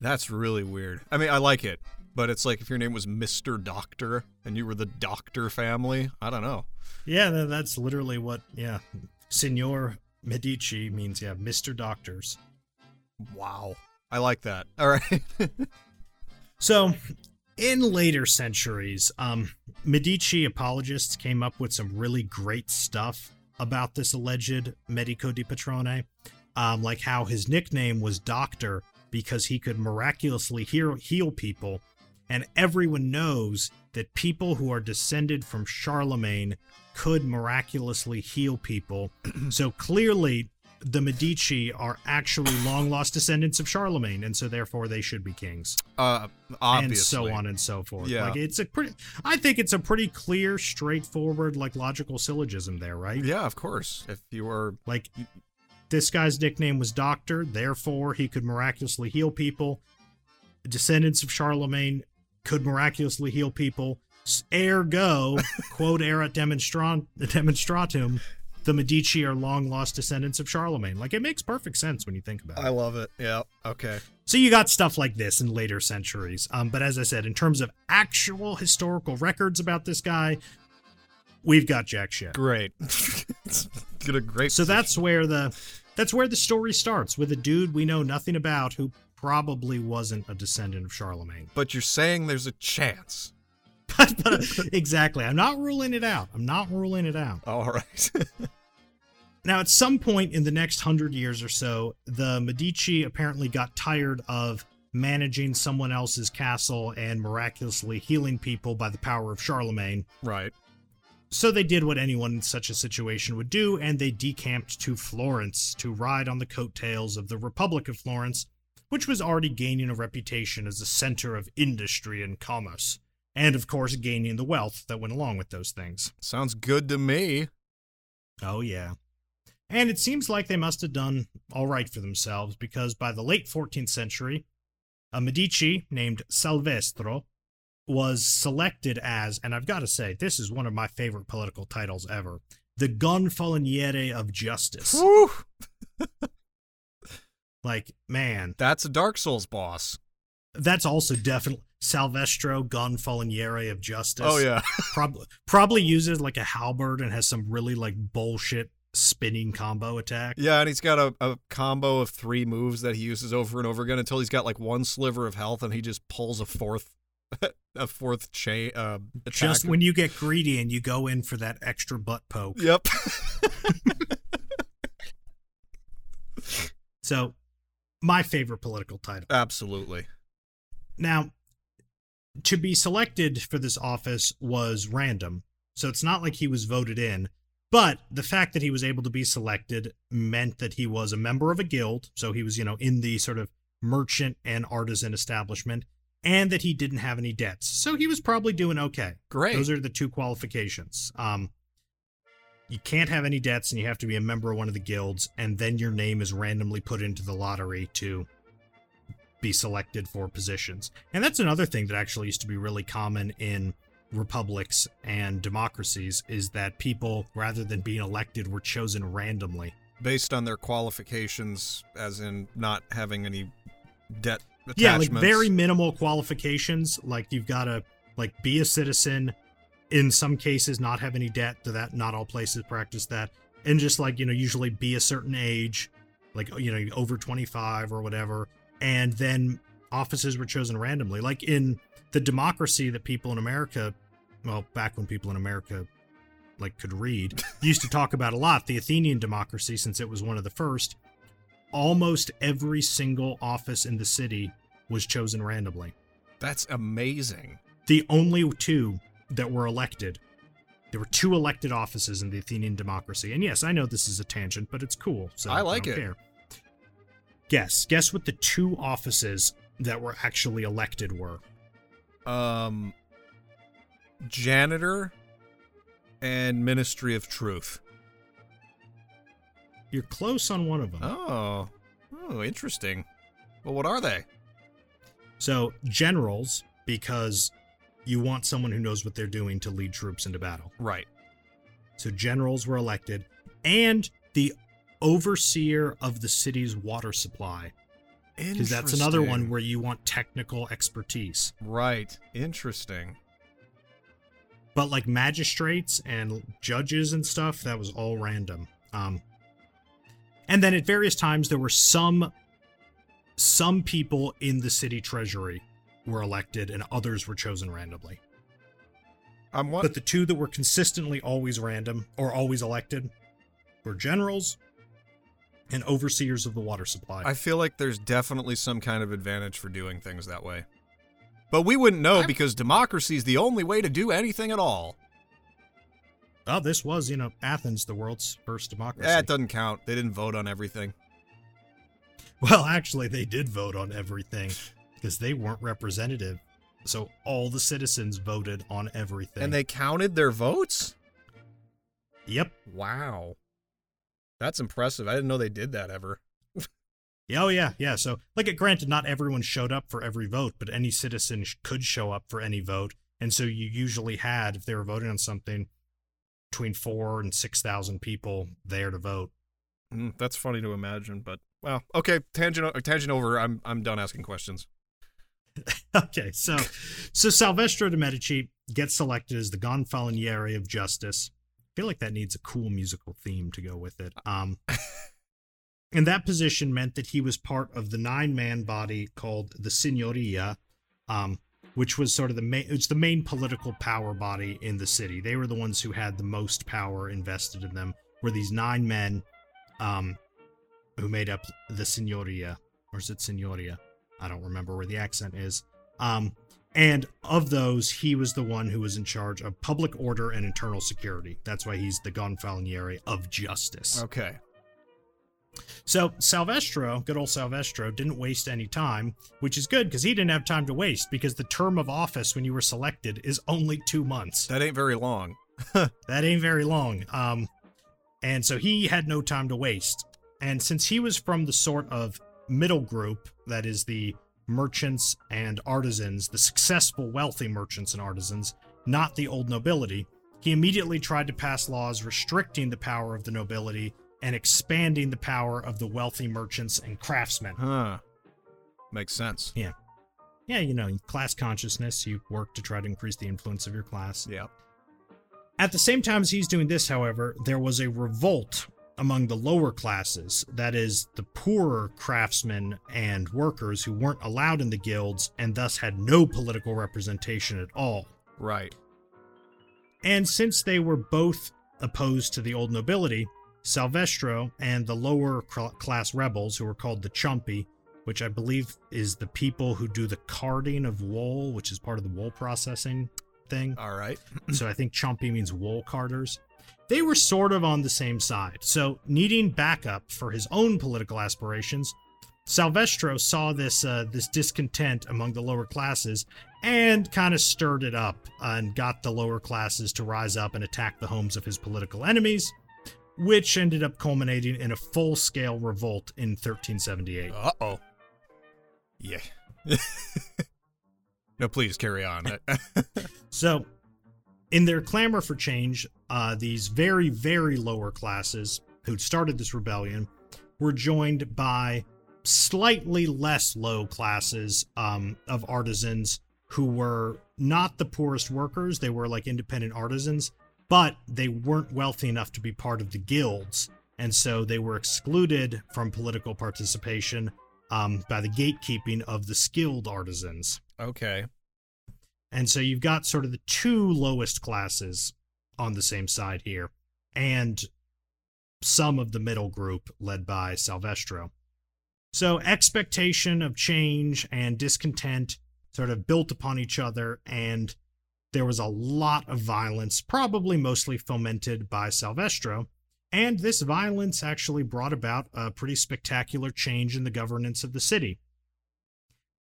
That's really weird. I mean, I like it, but it's like if your name was Mister Doctor and you were the Doctor family. I don't know. Yeah, that's literally what, yeah. Signor Medici means, yeah, Mr. Doctors. Wow. I like that. All right. So, in later centuries, um, Medici apologists came up with some really great stuff about this alleged Medico di Potrone, um, like how his nickname was Doctor because he could miraculously heal, heal people, and everyone knows that people who are descended from Charlemagne could miraculously heal people. so clearly, the Medici are actually long lost descendants of Charlemagne, and so therefore they should be kings, Uh, obviously. and so on and so forth. Yeah. like it's a pretty. I think it's a pretty clear, straightforward, like logical syllogism there, right? Yeah, of course. If you were Like this guy's nickname was Doctor, therefore he could miraculously heal people. Descendants of Charlemagne could miraculously heal people. Ergo, quote erat demonstran- demonstratum, the Medici are long lost descendants of Charlemagne. Like it makes perfect sense when you think about it. I love it. Yeah. Okay. So you got stuff like this in later centuries. Um, but as I said, in terms of actual historical records about this guy, we've got jack shit. Great. Get a great. So that's where the that's where the story starts with a dude we know nothing about who probably wasn't a descendant of Charlemagne. But you're saying there's a chance. But, but exactly, I'm not ruling it out. I'm not ruling it out. All right. Now, at some point in the next hundred years or so, the Medici apparently got tired of managing someone else's castle and miraculously healing people by the power of Charlemagne. right. So they did what anyone in such a situation would do, and they decamped to Florence to ride on the coattails of the Republic of Florence, which was already gaining a reputation as a center of industry and commerce, and of course gaining the wealth that went along with those things. Sounds good to me. Oh, yeah. And it seems like they must have done all right for themselves because by the late 14th century, a Medici named Salvestro was selected as, and I've got to say, this is one of my favorite political titles ever, the Gonfaloniere of Justice. Woo! Like, man, That's a Dark Souls boss. that's also definitely Salvestro Gonfaloniere of Justice. Oh yeah. Probably probably uses like a halberd and has some really like bullshit spinning combo attack. Yeah, and he's got a, a combo of three moves that he uses over and over again until he's got like one sliver of health, and he just pulls a fourth, a fourth chain. Uh. Just when you get greedy and you go in for that extra butt poke. Yep. So, my favorite political title. Absolutely. Now, to be selected for this office was random. So, it's not like he was voted in. But the fact that he was able to be selected meant that he was a member of a guild. So, he was, you know, in the sort of merchant and artisan establishment, and that he didn't have any debts. So, he was probably doing okay. Great. Those are the two qualifications. Um, you can't have any debts, and you have to be a member of one of the guilds, and then your name is randomly put into the lottery to be selected for positions. And that's another thing that actually used to be really common in republics and democracies is that people, rather than being elected, were chosen randomly. Based on their qualifications, as in not having any debt Yeah, like very minimal qualifications. Like you've got to like be a citizen. In some cases, not have any debt. To that, not all places practice that. And just like you know, usually be a certain age, like you know, over twenty five or whatever. And then offices were chosen randomly. Like in the democracy that people in America, well, back when people in America like could read, used to talk about a lot, the Athenian democracy, since it was one of the first. Almost every single office in the city was chosen randomly. That's amazing. The only two that were elected, there were two elected offices in the Athenian democracy. And yes, I know this is a tangent, but it's cool. So I like don't it. Care. Guess, guess what the two offices that were actually elected were. Um, janitor and Ministry of Truth. You're close on one of them. Oh, oh, interesting. Well, what are they? So, generals, because you want someone who knows what they're doing to lead troops into battle. Right. So, generals were elected, and the overseer of the city's water supply, because that's another one where you want technical expertise. Right. Interesting. But like magistrates and judges and stuff, that was all random. Um, and then at various times there were some some people in the city treasury were elected and others were chosen randomly. I'm what? But the two that were consistently always random or always elected were generals and overseers of the water supply. I feel like there's definitely some kind of advantage for doing things that way. But we wouldn't know I'm- because democracy is the only way to do anything at all. Oh, this was, you know, Athens, the world's first democracy. That doesn't count. They didn't vote on everything. Well, actually, they did vote on everything because they weren't representative. So all the citizens voted on everything. And they counted their votes? Yep. Wow. That's impressive. I didn't know they did that ever. Oh yeah, yeah. So, like, granted, not everyone showed up for every vote, but any citizen sh- could show up for any vote, and so you usually had, if they were voting on something, between four and six thousand people there to vote. Mm, that's funny to imagine, but well, okay. Tangent, tangent over. I'm I'm done asking questions. okay, so so Salvestro de Medici gets selected as the Gonfaloniere of Justice. I feel like that needs a cool musical theme to go with it. Um, and that position meant that he was part of the nine-man body called the Signoria, um, which was sort of the main. It's the main political power body in the city. They were the ones who had the most power invested in them. Were these nine men, um, who made up the Signoria, or is it Signoria? I don't remember where the accent is. Um, and of those, he was the one who was in charge of public order and internal security. That's why he's the Gonfaloniere of Justice. Okay. So Salvestro, good old Salvestro, didn't waste any time, which is good because he didn't have time to waste because the term of office when you were selected is only two months. That ain't very long. That ain't very long. Um, and so he had no time to waste. And since he was from the sort of middle group, that is the merchants and artisans, the successful, wealthy merchants and artisans, not the old nobility, he immediately tried to pass laws restricting the power of the nobility and expanding the power of the wealthy merchants and craftsmen. Huh. Makes sense. Yeah, Yeah, you know, class consciousness, you work to try to increase the influence of your class. Yeah. At the same time as he's doing this, however, there was a revolt among the lower classes, that is, the poorer craftsmen and workers who weren't allowed in the guilds and thus had no political representation at all. Right. And since they were both opposed to the old nobility, Salvestro and the lower class rebels, who were called the Ciompi, which I believe is the people who do the carding of wool, which is part of the wool processing thing All right. so I think Ciompi means wool carders. They were sort of on the same side. So, needing backup for his own political aspirations, Salvestro saw this uh, this discontent among the lower classes and kind of stirred it up and got the lower classes to rise up and attack the homes of his political enemies, which ended up culminating in a full-scale revolt in 1378. Uh oh. Yeah. no, please carry on. So, in their clamor for change, uh, these very, very lower classes who'd started this rebellion were joined by slightly less low classes um, of artisans who were not the poorest workers. They were like independent artisans, but they weren't wealthy enough to be part of the guilds. And so they were excluded from political participation um, by the gatekeeping of the skilled artisans. okay. And so you've got sort of the two lowest classes on the same side here, and some of the middle group led by Salvestro. So expectation of change and discontent sort of built upon each other, and there was a lot of violence, probably mostly fomented by Salvestro. And this violence actually brought about a pretty spectacular change in the governance of the city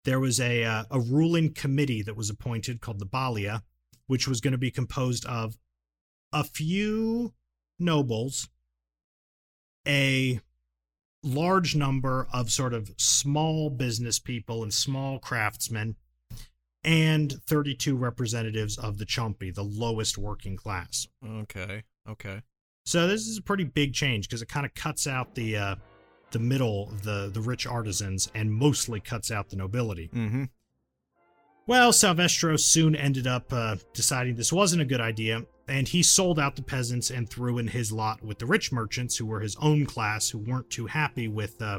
there was a uh, a ruling committee that was appointed called the Balia, which was going to be composed of a few nobles, a large number of sort of small business people and small craftsmen, and 32 representatives of the Ciompi, the lowest working class. Okay. Okay. So this is a pretty big change because it kind of cuts out the uh, the middle, the the rich artisans, and mostly cuts out the nobility. Mm-hmm. Well, Salvestro soon ended up uh, deciding this wasn't a good idea, and he sold out the peasants and threw in his lot with the rich merchants, who were his own class, who weren't too happy with uh,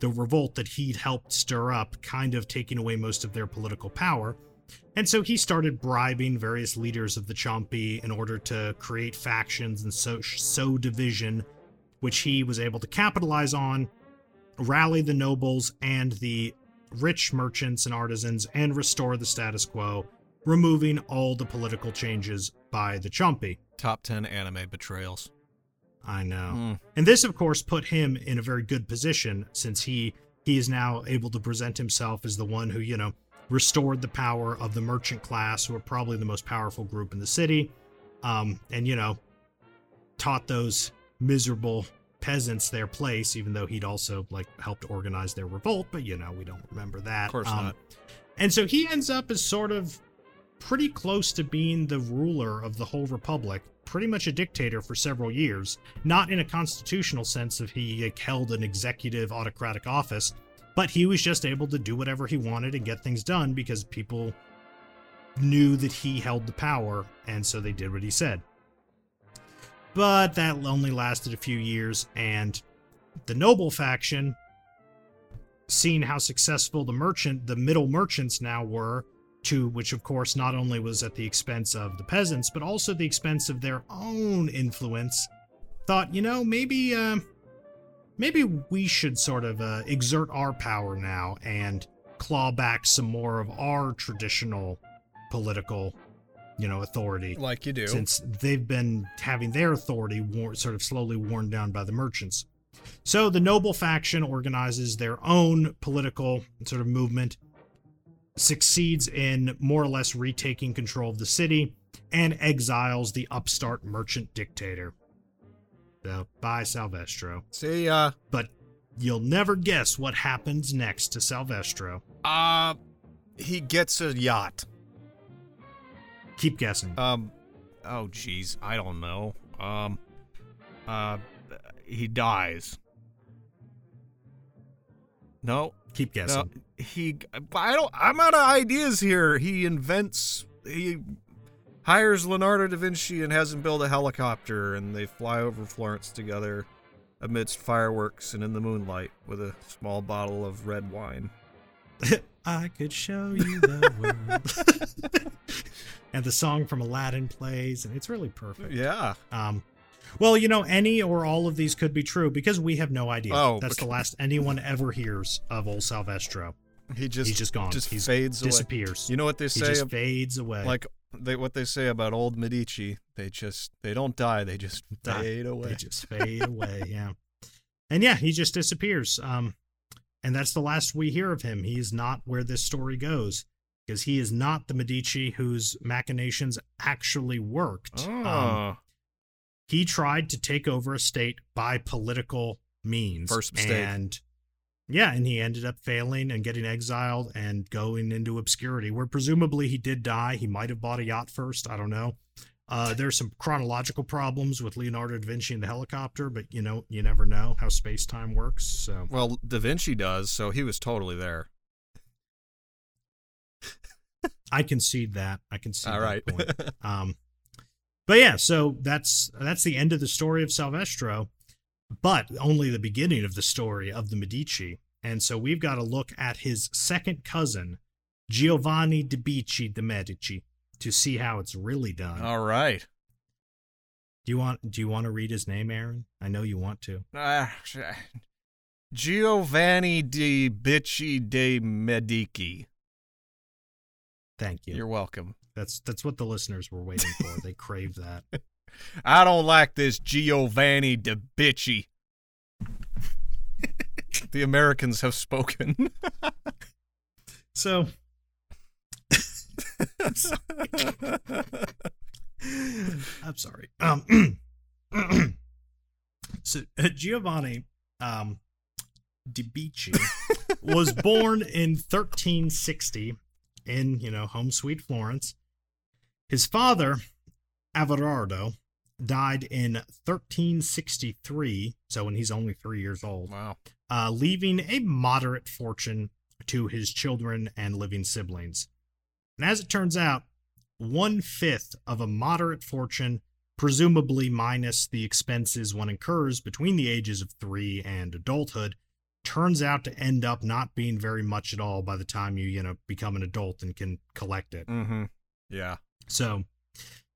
the revolt that he'd helped stir up, kind of taking away most of their political power. And so he started bribing various leaders of the Ciompi in order to create factions and sow, sow division, which he was able to capitalize on, rally the nobles and the rich merchants and artisans, and restore the status quo removing all the political changes by the Ciompi. Top 10 anime betrayals. I know. Mm. And this, of course, put him in a very good position since he he is now able to present himself as the one who, you know, restored the power of the merchant class, who are probably the most powerful group in the city, um, and you know, taught those miserable peasants their place, even though he'd also like helped organize their revolt. But you know, we don't remember that. Of course Um, not. And so he ends up as sort of pretty close to being the ruler of the whole republic, pretty much a dictator for several years. Not in a constitutional sense of he held an executive autocratic office, but he was just able to do whatever he wanted and get things done because people knew that he held the power, and so they did what he said. But that only lasted a few years, and the noble faction seeing how successful the merchant, the middle merchants now were, to which of course not only was at the expense of the peasants, but also the expense of their own influence, thought, you know, maybe, uh, maybe we should sort of uh, exert our power now and claw back some more of our traditional political, you know, authority Like you do. since they've been having their authority war- sort of slowly worn down by the merchants. So the noble faction organizes their own political sort of movement, succeeds in more or less retaking control of the city, and exiles the upstart merchant dictator. So, bye, Salvestro. See, uh, But you'll never guess what happens next to Salvestro. uh, he gets a yacht. Keep guessing. Um, oh, jeez, I don't know. Um, uh, he dies. No, Keep no, guessing. he. I don't. I'm out of ideas here. He invents. He hires Leonardo da Vinci and has him build a helicopter, and they fly over Florence together, amidst fireworks and in the moonlight with a small bottle of red wine. I could show you the world. and the song from Aladdin plays, and it's really perfect. Yeah. Um, well, you know, any or all of these could be true because we have no idea. Oh, That's the last anyone ever hears of old Salvestro. He just He's just gone. Just He's fades away. disappears. You know what they he say? just ab- fades away. like they what they say about old Medici? They just they don't die. They just Die. fade away. They just fade away. Yeah. And yeah, he just disappears. Um, and that's the last we hear of him. He is not where this story goes because he is not the Medici whose machinations actually worked. oh, Um, he tried to take over a state by political means. First mistake. And yeah, and he ended up failing and getting exiled and going into obscurity, where presumably he did die. He might have bought a yacht first. I don't know. Uh, there's some chronological problems with Leonardo da Vinci and the helicopter, but you know, you never know how space time works. So well, Da Vinci does, so he was totally there. I concede that. I concede All that point. Um, but yeah, so that's that's the end of the story of Salvestro, but only the beginning of the story of the Medici. And so we've got to look at his second cousin, Giovanni de Bicci de Medici, to see how it's really done. All right. do you want Do you want to read his name, Aaron? I know you want to. Uh, Giovanni di Bicci de Medici. Thank you. You're welcome. That's that's what the listeners were waiting for. they crave that. I don't like this Giovanni de Bicci. the Americans have spoken. So. I'm sorry. I'm sorry. Um, so uh, Giovanni um, Di Bicci was born in 1360 in you know home sweet Florence. His father, Averardo, died in 1363, so when he's only three years old wow. uh, leaving a moderate fortune to his children and living siblings. And as it turns out, one fifth of a moderate fortune, presumably minus the expenses one incurs between the ages of three and adulthood, turns out to end up not being very much at all by the time you, you know, become an adult and can collect it. Mm-hmm. Yeah. So,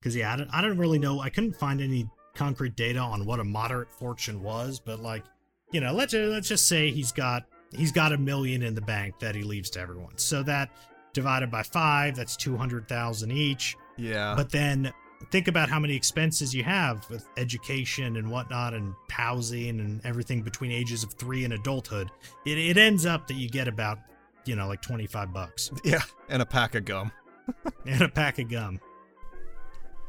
because yeah, I don't, I don't really know. I couldn't find any concrete data on what a moderate fortune was, but like, you know, let's let's just say he's got he's got a million in the bank that he leaves to everyone. So that divided by five, that's 200,000 each. Yeah. But then think about how many expenses you have with education and whatnot and housing and everything between ages of three and adulthood. It, it ends up that you get about, you know, like 25 bucks yeah, and a pack of gum. and a pack of gum.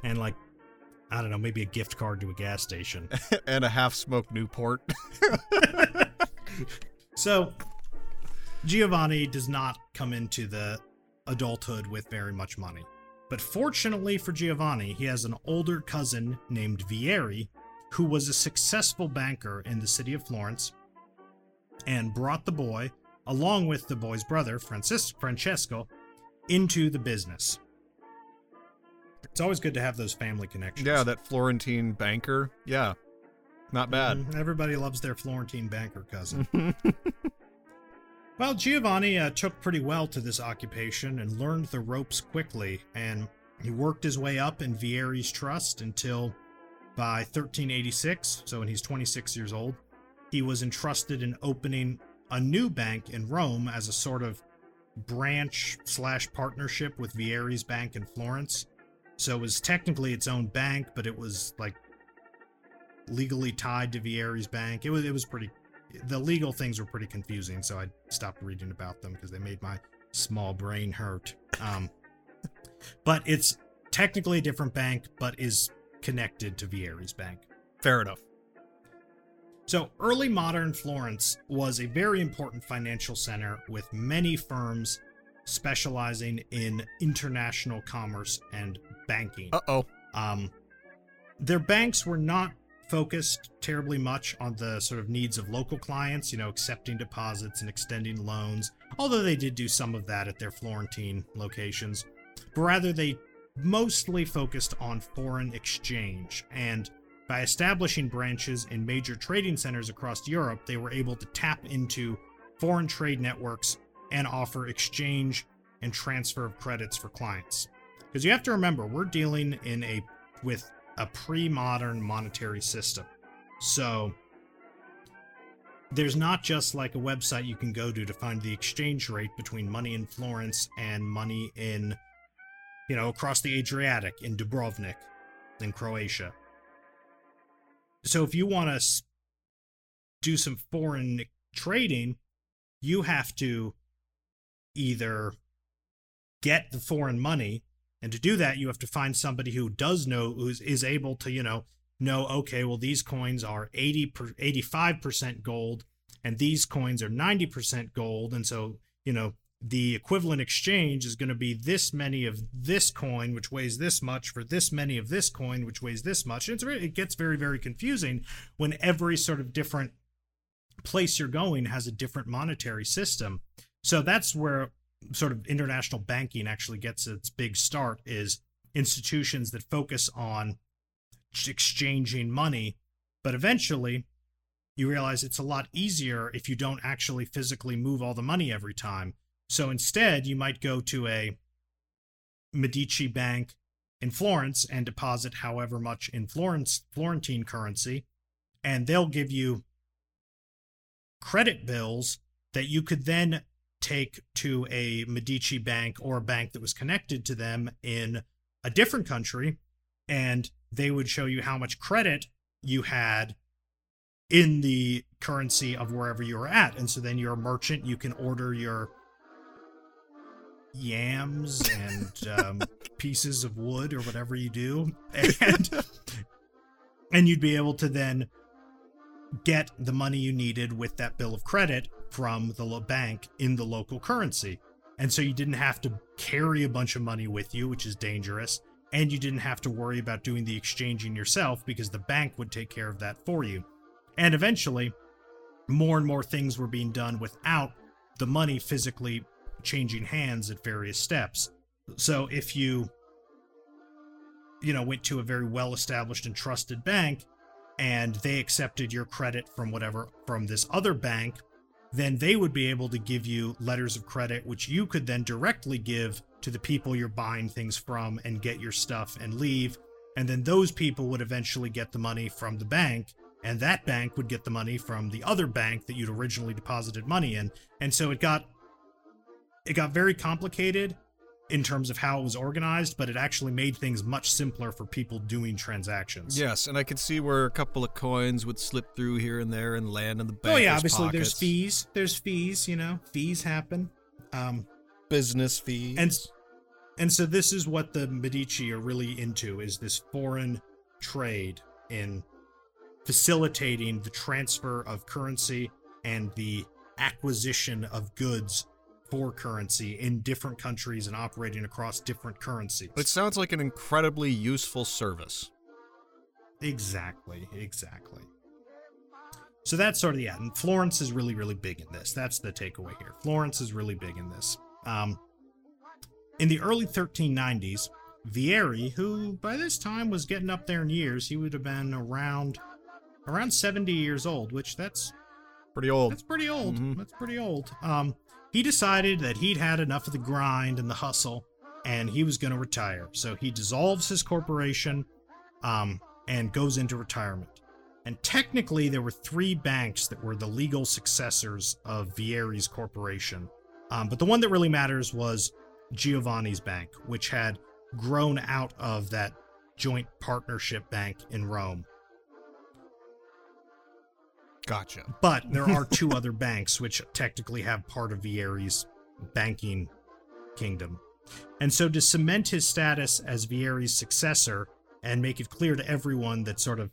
And like, I don't know, maybe a gift card to a gas station. and a half smoked Newport. So Giovanni does not come into the adulthood with very much money. But fortunately for Giovanni, he has an older cousin named Vieri who was a successful banker in the city of Florence and brought the boy, along with the boy's brother, Francis- Francesco, into the business. It's always good to have those family connections. yeah, that Florentine banker. Yeah. Not bad. Mhm. Everybody loves their Florentine banker cousin. Well, Giovanni uh, took pretty well to this occupation and learned the ropes quickly, and he worked his way up in Vieri's trust until by 1386, so when he's 26 years old, he was entrusted in opening a new bank in Rome as a sort of branch slash partnership with Vieri's bank in Florence. So it was technically its own bank, but it was like legally tied to Vieri's bank. It was it was pretty the legal things were pretty confusing, so I stopped reading about them because they made my small brain hurt. Um, but it's technically a different bank, but is connected to Vieri's bank. Fair enough. So, early modern Florence was a very important financial center with many firms specializing in international commerce and banking. Uh oh. Um, their banks were not focused terribly much on the sort of needs of local clients, you know, accepting deposits and extending loans, although they did do some of that at their Florentine locations. But rather, they mostly focused on foreign exchange. And by establishing branches in major trading centers across Europe, they were able to tap into foreign trade networks and offer exchange and transfer of credits for clients. Because you have to remember, we're dealing in a with a pre-modern monetary system. So there's not just like a website you can go to to find the exchange rate between money in Florence and money in you know across the Adriatic in Dubrovnik in Croatia. So if you want to do some foreign trading, you have to either get the foreign money and to do that you have to find somebody who does know who's is able to you know know okay well these coins are 80 per, 85% gold and these coins are 90% gold and so you know the equivalent exchange is going to be this many of this coin which weighs this much for this many of this coin which weighs this much. And it gets very very confusing when every sort of different place you're going has a different monetary system. So that's where sort of international banking actually gets its big start is institutions that focus on exchanging money. But eventually you realize it's a lot easier if you don't actually physically move all the money every time so instead you might go to a medici bank in florence and deposit however much in florence florentine currency and they'll give you credit bills that you could then take to a Medici bank or a bank that was connected to them in a different country, and they would show you how much credit you had in the currency of wherever you were at. And so then you're a merchant, you can order your yams and um, pieces of wood or whatever you do, and and you'd be able to then get the money you needed with that bill of credit from the bank in the local currency. And so you didn't have to carry a bunch of money with you, which is dangerous. And you didn't have to worry about doing the exchanging yourself because the bank would take care of that for you. And eventually, more and more things were being done without the money physically changing hands at various steps. So if you, you know, went to a very well established and trusted bank, and they accepted your credit from whatever from this other bank, then they would be able to give you letters of credit, which you could then directly give to the people you're buying things from and get your stuff and leave. And then those people would eventually get the money from the bank, and that bank would get the money from the other bank that you'd originally deposited money in. And so it got it got very complicated in terms of how it was organized, but it actually made things much simpler for people doing transactions. Yes, and I could see where a couple of coins would slip through here and there and land in the bank. Oh yeah, obviously there's fees. There's fees, you know, fees happen. Um, business fees. And and so this is what the Medici are really into is this foreign trade in facilitating the transfer of currency and the acquisition of goods for currency in different countries and operating across different currencies. It sounds like an incredibly useful service. Exactly, exactly. So that's sort of the yeah, and Florence is really, really big in this. That's the takeaway here. Florence is really big in this. Um, in the early 1390s, Vieri, who by this time was getting up there in years, he would have been around around 70 years old, which that's pretty old. That's pretty old. Mm-hmm. That's pretty old. Um, he decided that he'd had enough of the grind and the hustle and he was going to retire. So he dissolves his corporation um, and goes into retirement. And technically, there were three banks that were the legal successors of Vieri's corporation. Um, but the one that really matters was Giovanni's bank, which had grown out of that joint partnership bank in Rome. Gotcha. But there are two other banks which technically have part of Vieri's banking kingdom. And so to cement his status as Vieri's successor and make it clear to everyone that sort of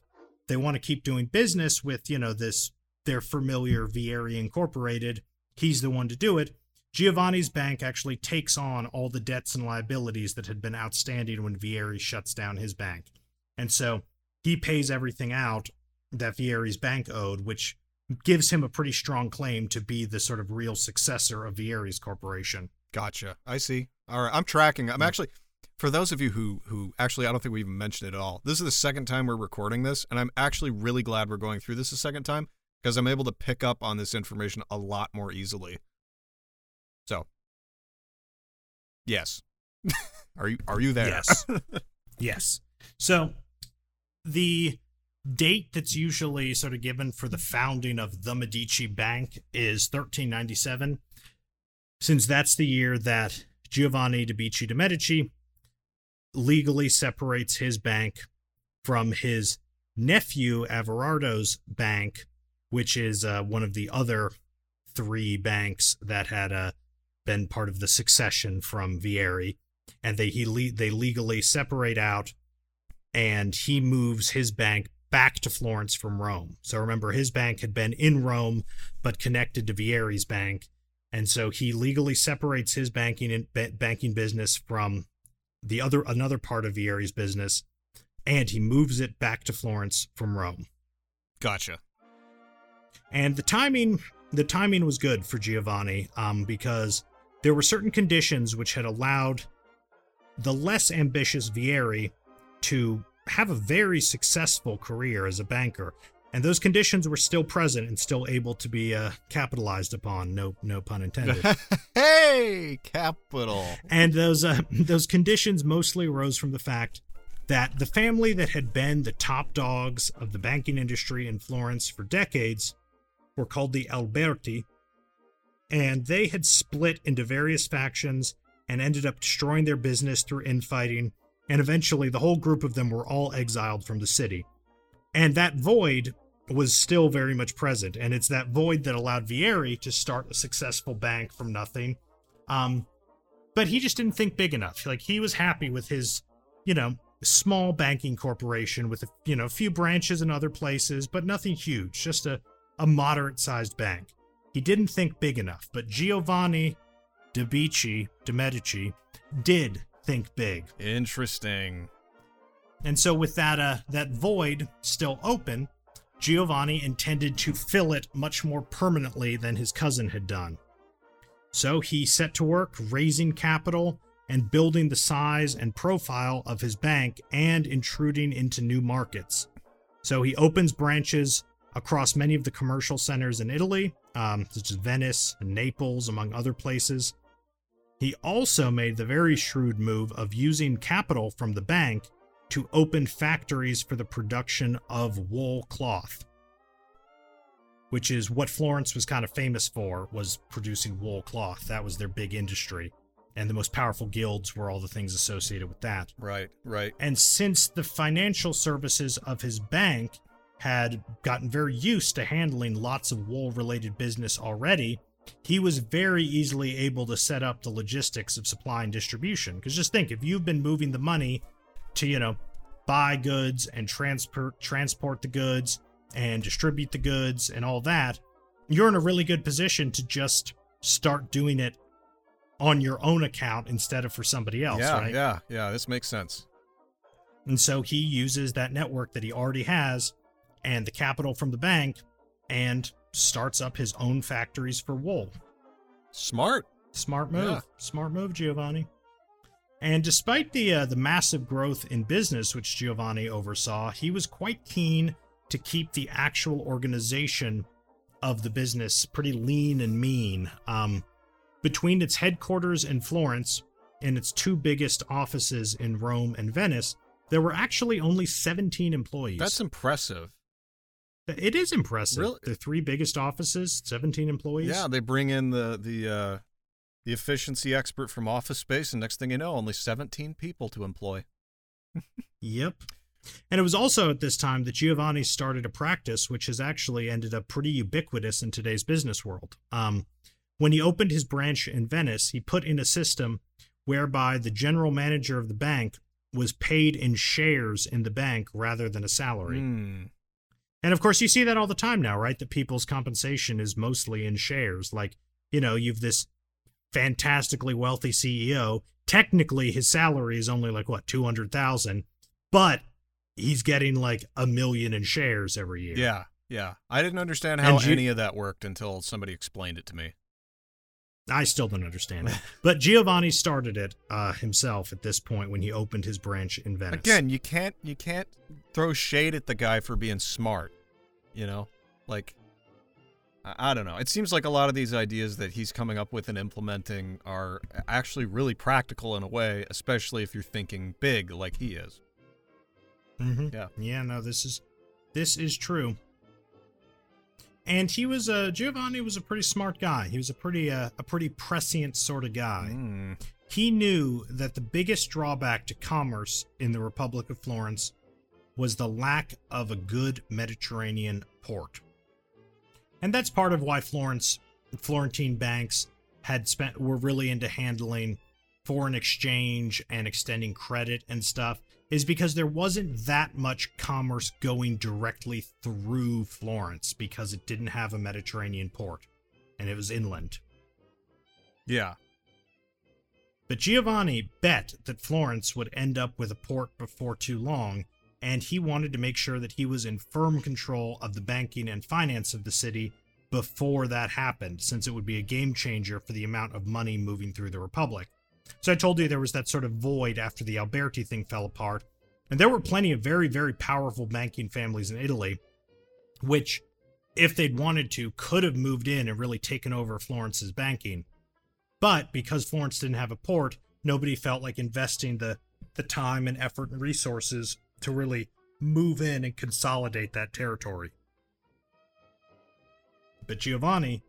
they want to keep doing business with, you know, this their familiar Vieri Incorporated, he's the one to do it. Giovanni's bank actually takes on all the debts and liabilities that had been outstanding when Vieri shuts down his bank. And so he pays everything out that Vieri's bank owed, which gives him a pretty strong claim to be the sort of real successor of Vieri's corporation. Gotcha. I see. All right. I'm tracking. I'm hmm. actually for those of you who who actually I don't think we even mentioned it at all. This is the second time we're recording this, and I'm actually really glad we're going through this a second time because I'm able to pick up on this information a lot more easily. So, yes. are you are you there? Yes. yes. So, the date that's usually sort of given for the founding of the Medici Bank is 1397, since that's the year that Giovanni de Bicci de Medici legally separates his bank from his nephew Averardo's bank, which is uh, one of the other three banks that had uh, been part of the succession from Vieri, and they he le- they legally separate out, and he moves his bank back to Florence from Rome. So remember, his bank had been in Rome, but connected to Vieri's bank. And so he legally separates his banking and ba- banking business from the other another part of Vieri's business, and he moves it back to Florence from Rome. Gotcha. And the timing the timing was good for Giovanni um, because there were certain conditions which had allowed the less ambitious Vieri to have a very successful career as a banker and those conditions were still present and still able to be uh, capitalized upon. No, no pun intended. hey, capital. And those uh, those conditions mostly arose from the fact that the family that had been the top dogs of the banking industry in Florence for decades were called the Alberti, and they had split into various factions and ended up destroying their business through infighting and eventually the whole group of them were all exiled from the city. And that void was still very much present, and it's that void that allowed Vieri to start a successful bank from nothing. Um, but he just didn't think big enough. Like he was happy with his, you know, small banking corporation with a you know a few branches in other places, but nothing huge, just a, a moderate sized bank. He didn't think big enough, but Giovanni de Bicci, de Medici, did think big. Interesting. And so with that uh that void still open, Giovanni intended to fill it much more permanently than his cousin had done. So he set to work raising capital and building the size and profile of his bank and intruding into new markets. So he opens branches across many of the commercial centers in Italy, um, such as Venice and Naples, among other places. He also made the very shrewd move of using capital from the bank to open factories for the production of wool cloth. which is what Florence was kind of famous for, was producing wool cloth. That was their big industry. And the most powerful guilds were all the things associated with that. Right, right. And since the financial services of his bank had gotten very used to handling lots of wool related business already, he was very easily able to set up the logistics of supply and distribution. Because just think, if you've been moving the money to, you know, buy goods and transport transport the goods and distribute the goods and all that, you're in a really good position to just start doing it on your own account instead of for somebody else, yeah, right? yeah, yeah. This makes sense. And so he uses that network that he already has and the capital from the bank and starts up his own factories for wool. Smart. Smart move. Yeah. Smart move, Giovanni. And despite the uh, the massive growth in business which Giovanni oversaw, he was quite keen to keep the actual organization of the business pretty lean and mean. Um, between its headquarters in Florence and its two biggest offices in Rome and Venice, there were actually only 17 employees. That's impressive. It is impressive. Really? The three biggest offices, 17 employees. Yeah, they bring in the the uh, the efficiency expert from Office Space, and next thing you know, only 17 people to employ. Yep. And it was also at this time that Giovanni started a practice which has actually ended up pretty ubiquitous in today's business world. Um, when he opened his branch in Venice, he put in a system whereby the general manager of the bank was paid in shares in the bank rather than a salary. Hmm. And of course, you see that all the time now, right? That people's compensation is mostly in shares. Like, you know, you've this fantastically wealthy CEO. Technically, his salary is only like what two hundred thousand, but he's getting like a million in shares every year. Yeah, yeah. I didn't understand how Gi- any of that worked until somebody explained it to me. I still don't understand it. But Giovanni started it uh, himself at this point when he opened his branch in Venice. Again, you can't you can't throw shade at the guy for being smart. You know, like I, I don't know. It seems like a lot of these ideas that he's coming up with and implementing are actually really practical in a way, especially if you're thinking big like he is. hmm Yeah. Yeah, no, this is this is true. And he was a Giovanni was a pretty smart guy. He was a pretty uh, a pretty prescient sort of guy. Mm. He knew that the biggest drawback to commerce in the Republic of Florence was the lack of a good Mediterranean port. And that's part of why Florence Florentine banks had spent were really into handling foreign exchange and extending credit and stuff is because there wasn't that much commerce going directly through Florence because it didn't have a Mediterranean port and it was inland. Yeah. But Giovanni bet that Florence would end up with a port before too long, and he wanted to make sure that he was in firm control of the banking and finance of the city before that happened, since it would be a game changer for the amount of money moving through the Republic. So I told you there was that sort of void after the Alberti thing fell apart, and there were plenty of very, very powerful banking families in Italy, which, if they'd wanted to, could have moved in and really taken over Florence's banking. But because Florence didn't have a port, nobody felt like investing the the time and effort and resources to really move in and consolidate that territory. But Giovanni,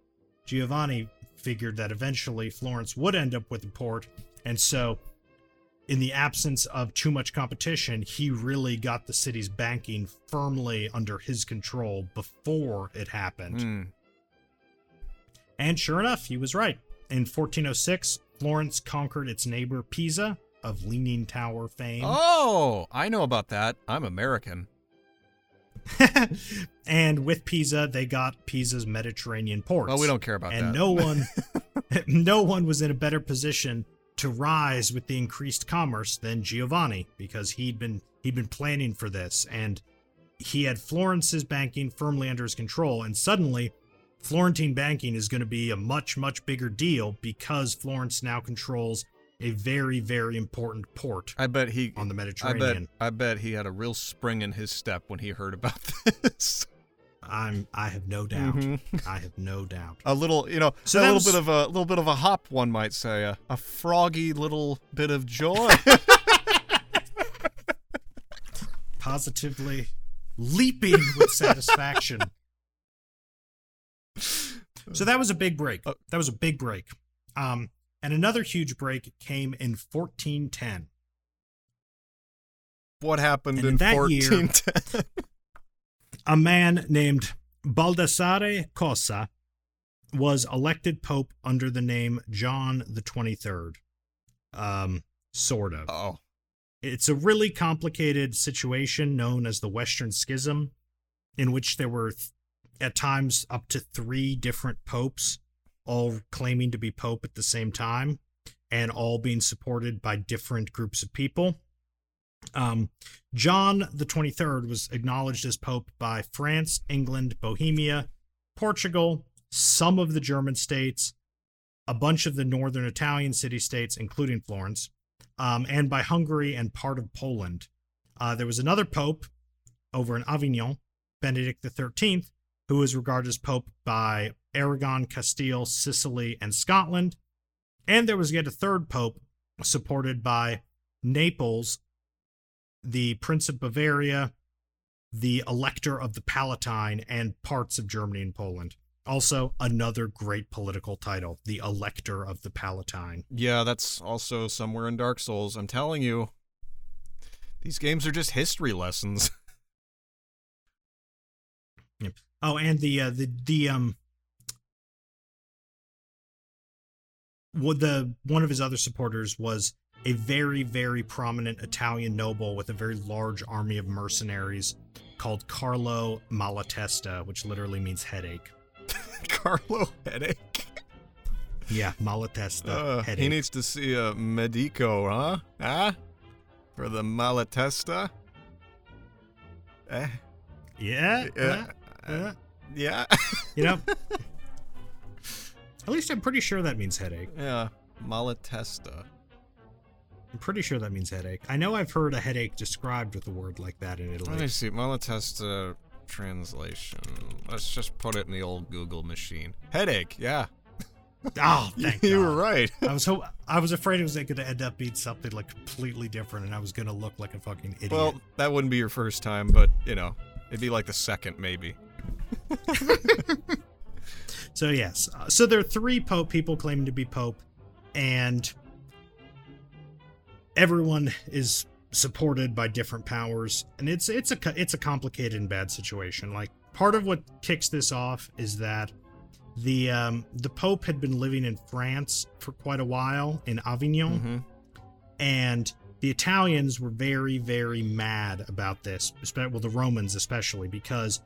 Giovanni figured that eventually Florence would end up with a port, and so in the absence of too much competition, he really got the city's banking firmly under his control before it happened. Mm. And sure enough, he was right. In 1406, Florence conquered its neighbor Pisa of Leaning Tower fame. Oh, I know about that. I'm American. and with Pisa, they got Pisa's Mediterranean ports. Well, we don't care about and that. And no one no one was in a better position to rise with the increased commerce than Giovanni because he'd been he'd been planning for this and he had Florence's banking firmly under his control and suddenly Florentine banking is going to be a much much bigger deal because Florence now controls a very very important port I bet he on the I bet Mediterranean. I bet he had a real spring in his step when he heard about this. I'm I have no doubt. Mhm. I have no doubt. A little, you know, So a little was- bit of a little bit of a hop, one might say, a, a froggy little bit of joy. Positively leaping with satisfaction. So that was a big break. Oh. That was a big break. Um, and another huge break came in 1410. What happened And in in 1410? A man named Baldassare Cossa was elected pope under the name John the 23rd. Um, sort of. oh, It's a really complicated situation known as the Western Schism, in which there were th- at times up to three different popes, all claiming to be pope at the same time, and all being supported by different groups of people. Um, John the 23rd was acknowledged as pope by France, England, Bohemia, Portugal, some of the German states, a bunch of the northern Italian city states, including Florence, um, and by Hungary and part of Poland. Uh, there was another pope over in Avignon, Benedict XIII, who was regarded as pope by Aragon, Castile, Sicily, and Scotland. And there was yet a third pope supported by Naples, the Prince of Bavaria, the Elector of the Palatine, and parts of Germany and Poland. Also, another great political title, the Elector of the Palatine. yeah, that's also somewhere in Dark Souls. I'm telling you, these games are just history lessons. yep. Oh, and the uh, the the um, what the one of his other supporters was a very very prominent Italian noble with a very large army of mercenaries called Carlo Malatesta, which literally means headache. Carlo headache. Yeah, Malatesta Uh, headache. he needs to see a medico, huh? Huh? For the malatesta? Eh? yeah, Yeah. yeah, yeah. Yeah. You know, at least I'm pretty sure that means headache. yeah. Malatesta. I'm pretty sure that means headache. I know I've heard a headache described with a word like that in Italy. Let me see. Malatesta translation. Let's just put it in the old Google machine. Headache. Yeah. Oh, thank you God. were right. I was ho- I was afraid it was going to end up being something like completely different, and I was going to look like a fucking idiot. Well, that wouldn't be your first time, but you know, it'd be like the second maybe. so yes, uh, so there are three pope people claiming to be pope, and everyone is supported by different powers, and it's it's a it's a complicated and bad situation. Like part of what kicks this off is that the um, the pope had been living in France for quite a while in Avignon. hmm and the Italians were very, very mad about this, well, the Romans especially, because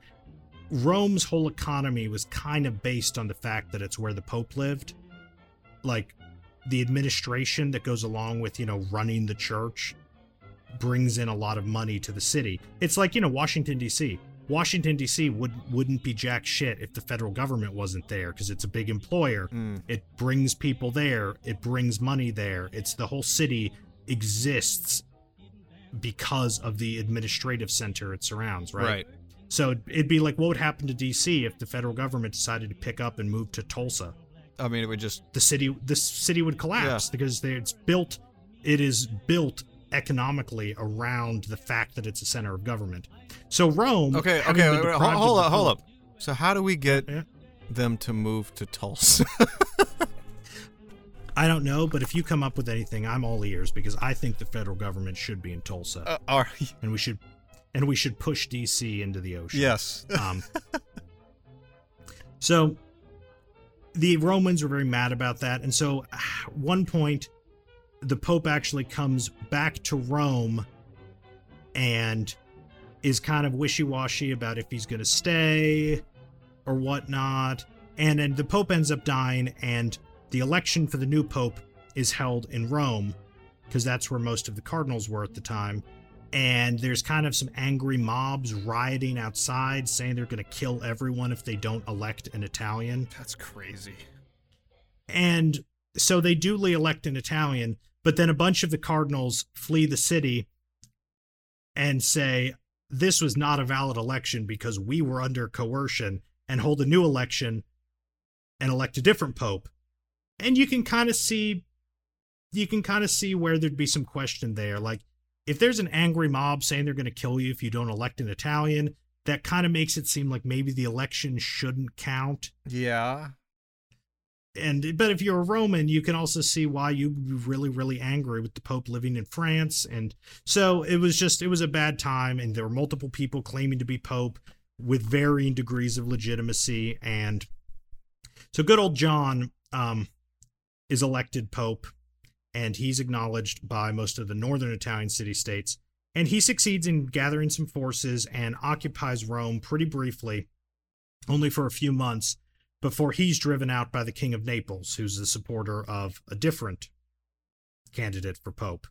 Rome's whole economy was kind of based on the fact that it's where the Pope lived. Like the administration that goes along with, you know, running the church brings in a lot of money to the city. It's like, you know, Washington, D.C. Washington, D.C. would, wouldn't be jack shit if the federal government wasn't there because it's a big employer. Mm. It brings people there. It brings money there. It's the whole city exists because of the administrative center it surrounds, right? Right. So it'd be like what would happen to DC if the federal government decided to pick up and move to Tulsa? I mean, it would just The city the city would collapse because they, it's built it is built economically around the fact that it's a center of government. So Rome okay. Okay. wait, wait, hold, hold up. Hold up. So how do we get Yeah. them to move to Tulsa? I don't know, but if you come up with anything, I'm all ears because I think the federal government should be in Tulsa. uh, are, and we should and we should push DC into the ocean. yes. Um, so the Romans were very mad about that, and so at one point, the Pope actually comes back to Rome and is kind of wishy-washy about if he's going to stay or whatnot. And then the Pope ends up dying, and the election for the new Pope is held in Rome because that's where most of the cardinals were at the time and there's kind of some angry mobs rioting outside saying they're going to kill everyone if they don't elect an Italian. That's crazy. And so they duly elect an Italian, but then a bunch of the cardinals flee the city and say this was not a valid election because we were under coercion and hold a new election and elect a different pope. And you can kind of see you can kind of see where there'd be some question there like if there's an angry mob saying they're going to kill you if you don't elect an Italian, that kind of makes it seem like maybe the election shouldn't count. Yeah. and but if you're a Roman, you can also see why you'd be really, really angry with the Pope living in France. And so it was just it was a bad time, and there were multiple people claiming to be Pope with varying degrees of legitimacy. And so good old John um, is elected Pope, and he's acknowledged by most of the northern Italian city states. And he succeeds in gathering some forces and occupies Rome pretty briefly, only for a few months before he's driven out by the King of Naples, who's the supporter of a different candidate for Pope.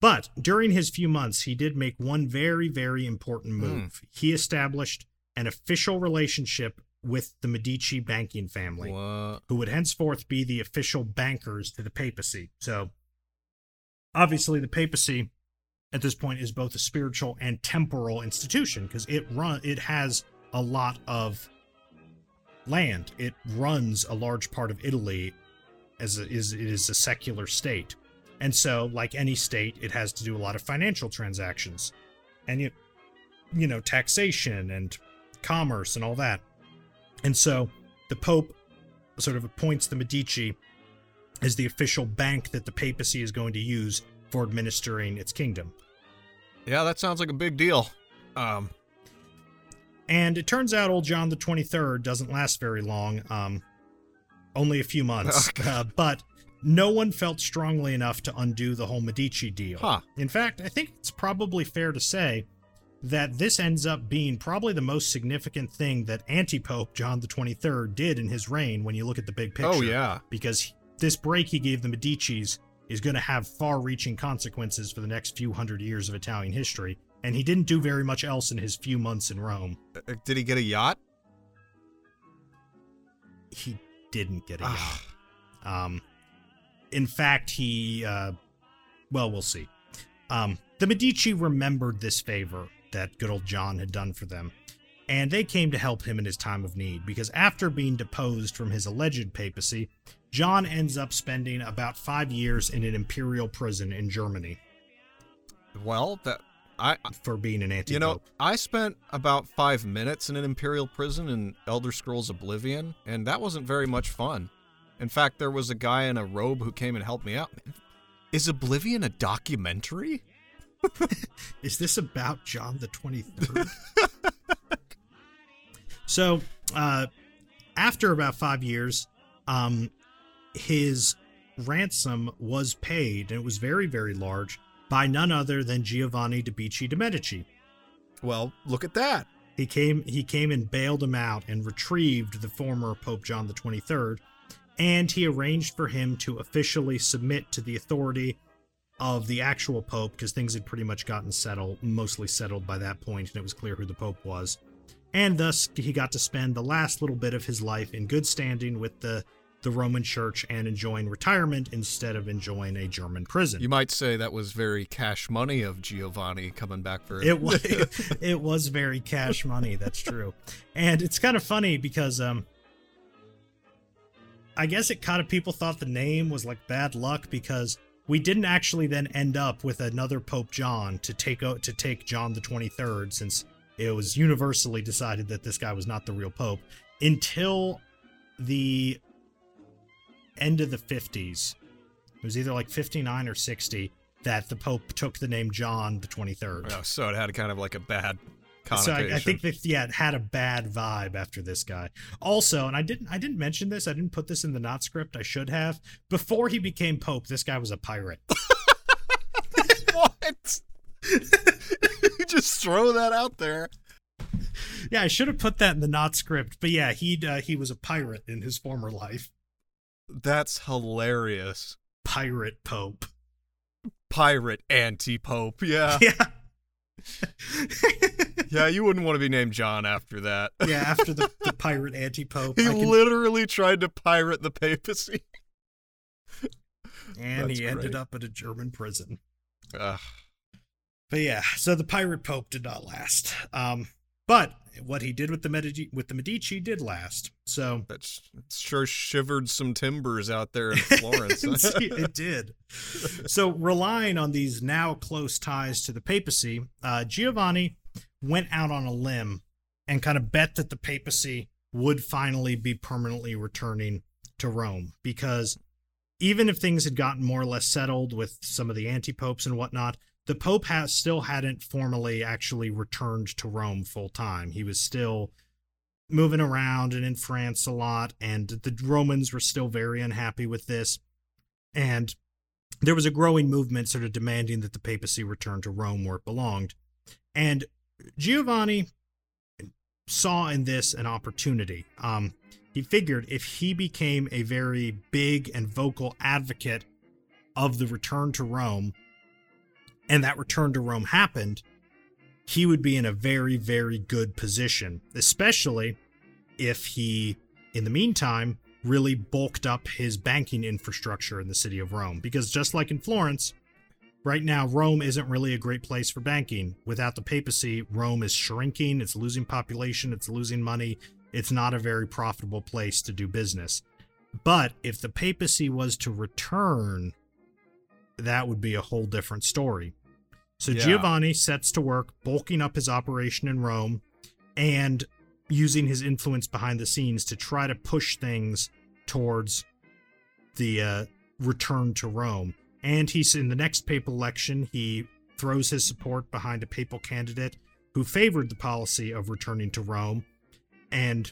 But during his few months, he did make one very, very important move. Mm. He established an official relationship with the Medici banking family, what? who would henceforth be the official bankers to the papacy. So, obviously, the papacy at this point is both a spiritual and temporal institution because it run it has a lot of land. It runs a large part of Italy as a, is it is a secular state. And so, like any state, it has to do a lot of financial transactions. And you you know, taxation and commerce and all that. And so the Pope sort of appoints the Medici as the official bank that the papacy is going to use for administering its kingdom. Yeah, that sounds like a big deal. Um, and it turns out old John the 23rd doesn't last very long, um, only a few months. Oh, uh, but no one felt strongly enough to undo the whole Medici deal. Huh. In fact, I think it's probably fair to say that this ends up being probably the most significant thing that anti-pope John the 23rd did in his reign when you look at the big picture. Oh yeah. Because this break he gave the Medicis is going to have far-reaching consequences for the next few hundred years of Italian history and he didn't do very much else in his few months in Rome. Uh, did he get a yacht? He didn't get a yacht. Um, in fact, he, uh, well, we'll see. Um, the Medici remembered this favor that good old John had done for them, and they came to help him in his time of need because after being deposed from his alleged papacy, John ends up spending about five years in an imperial prison in Germany. Well, that I for being an anti. You know, I spent about five minutes in an imperial prison in Elder Scrolls Oblivion, and that wasn't very much fun. In fact, there was a guy in a robe who came and helped me out. Is Oblivion a documentary? Is this about John the Twenty Third? so, uh, after about five years, um, his ransom was paid, and it was very, very large by none other than Giovanni de Bicci de Medici. Well, look at that. He came he came and bailed him out and retrieved the former Pope John the 23rd, and he arranged for him to officially submit to the authority of the actual pope because things had pretty much gotten settled, mostly settled by that point, and it was clear who the pope was. And thus he got to spend the last little bit of his life in good standing with the the Roman Church and enjoying retirement instead of enjoying a German prison. You might say that was very cash money of Giovanni coming back for it. was it was very cash money. That's true, and it's kind of funny because um, I guess it kind of people thought the name was like bad luck because we didn't actually then end up with another Pope John to take to take John the Twenty Third since it was universally decided that this guy was not the real Pope until the end of the 50s. It was either like 59 or 60 that the Pope took the name John the 23rd. Oh, so it had kind of like a bad. So I, I, think that yeah, it had a bad vibe after this guy. Also, and I didn't I didn't mention this. I didn't put this in the not script. I should have. Before he became Pope, this guy was a pirate. what? you just throw that out there. Yeah, I should have put that in the not script. But yeah, he uh, he was a pirate in his former life. That's hilarious. Pirate Pope. Pirate anti Pope. Yeah. Yeah. yeah, you wouldn't want to be named John after that. yeah, after the, the pirate anti Pope. He can... literally tried to pirate the papacy. and That's he great. ended up in a German prison. Ugh. But yeah, so the pirate Pope did not last. Um, but what he did with the Medici with the Medici did last. So that's sure shivered some timbers out there in Florence. it did. So relying on these now close ties to the papacy, uh, Giovanni went out on a limb and kind of bet that the papacy would finally be permanently returning to Rome because even if things had gotten more or less settled with some of the anti popes and whatnot, the Pope has still hadn't formally actually returned to Rome full time. He was still moving around and in France a lot, and the Romans were still very unhappy with this. And there was a growing movement sort of demanding that the papacy return to Rome where it belonged. And Giovanni saw in this an opportunity. Um, he figured if he became a very big and vocal advocate of the return to Rome, and that return to Rome happened, he would be in a very, very good position, especially if he, in the meantime, really bulked up his banking infrastructure in the city of Rome. Because just like in Florence, right now, Rome isn't really a great place for banking. Without the papacy, Rome is shrinking, it's losing population, it's losing money, it's not a very profitable place to do business. But if the papacy was to return, that would be a whole different story. So Yeah. Giovanni sets to work bulking up his operation in Rome and using his influence behind the scenes to try to push things towards the uh, return to Rome. And he's in the next papal election, he throws his support behind a papal candidate who favored the policy of returning to Rome. And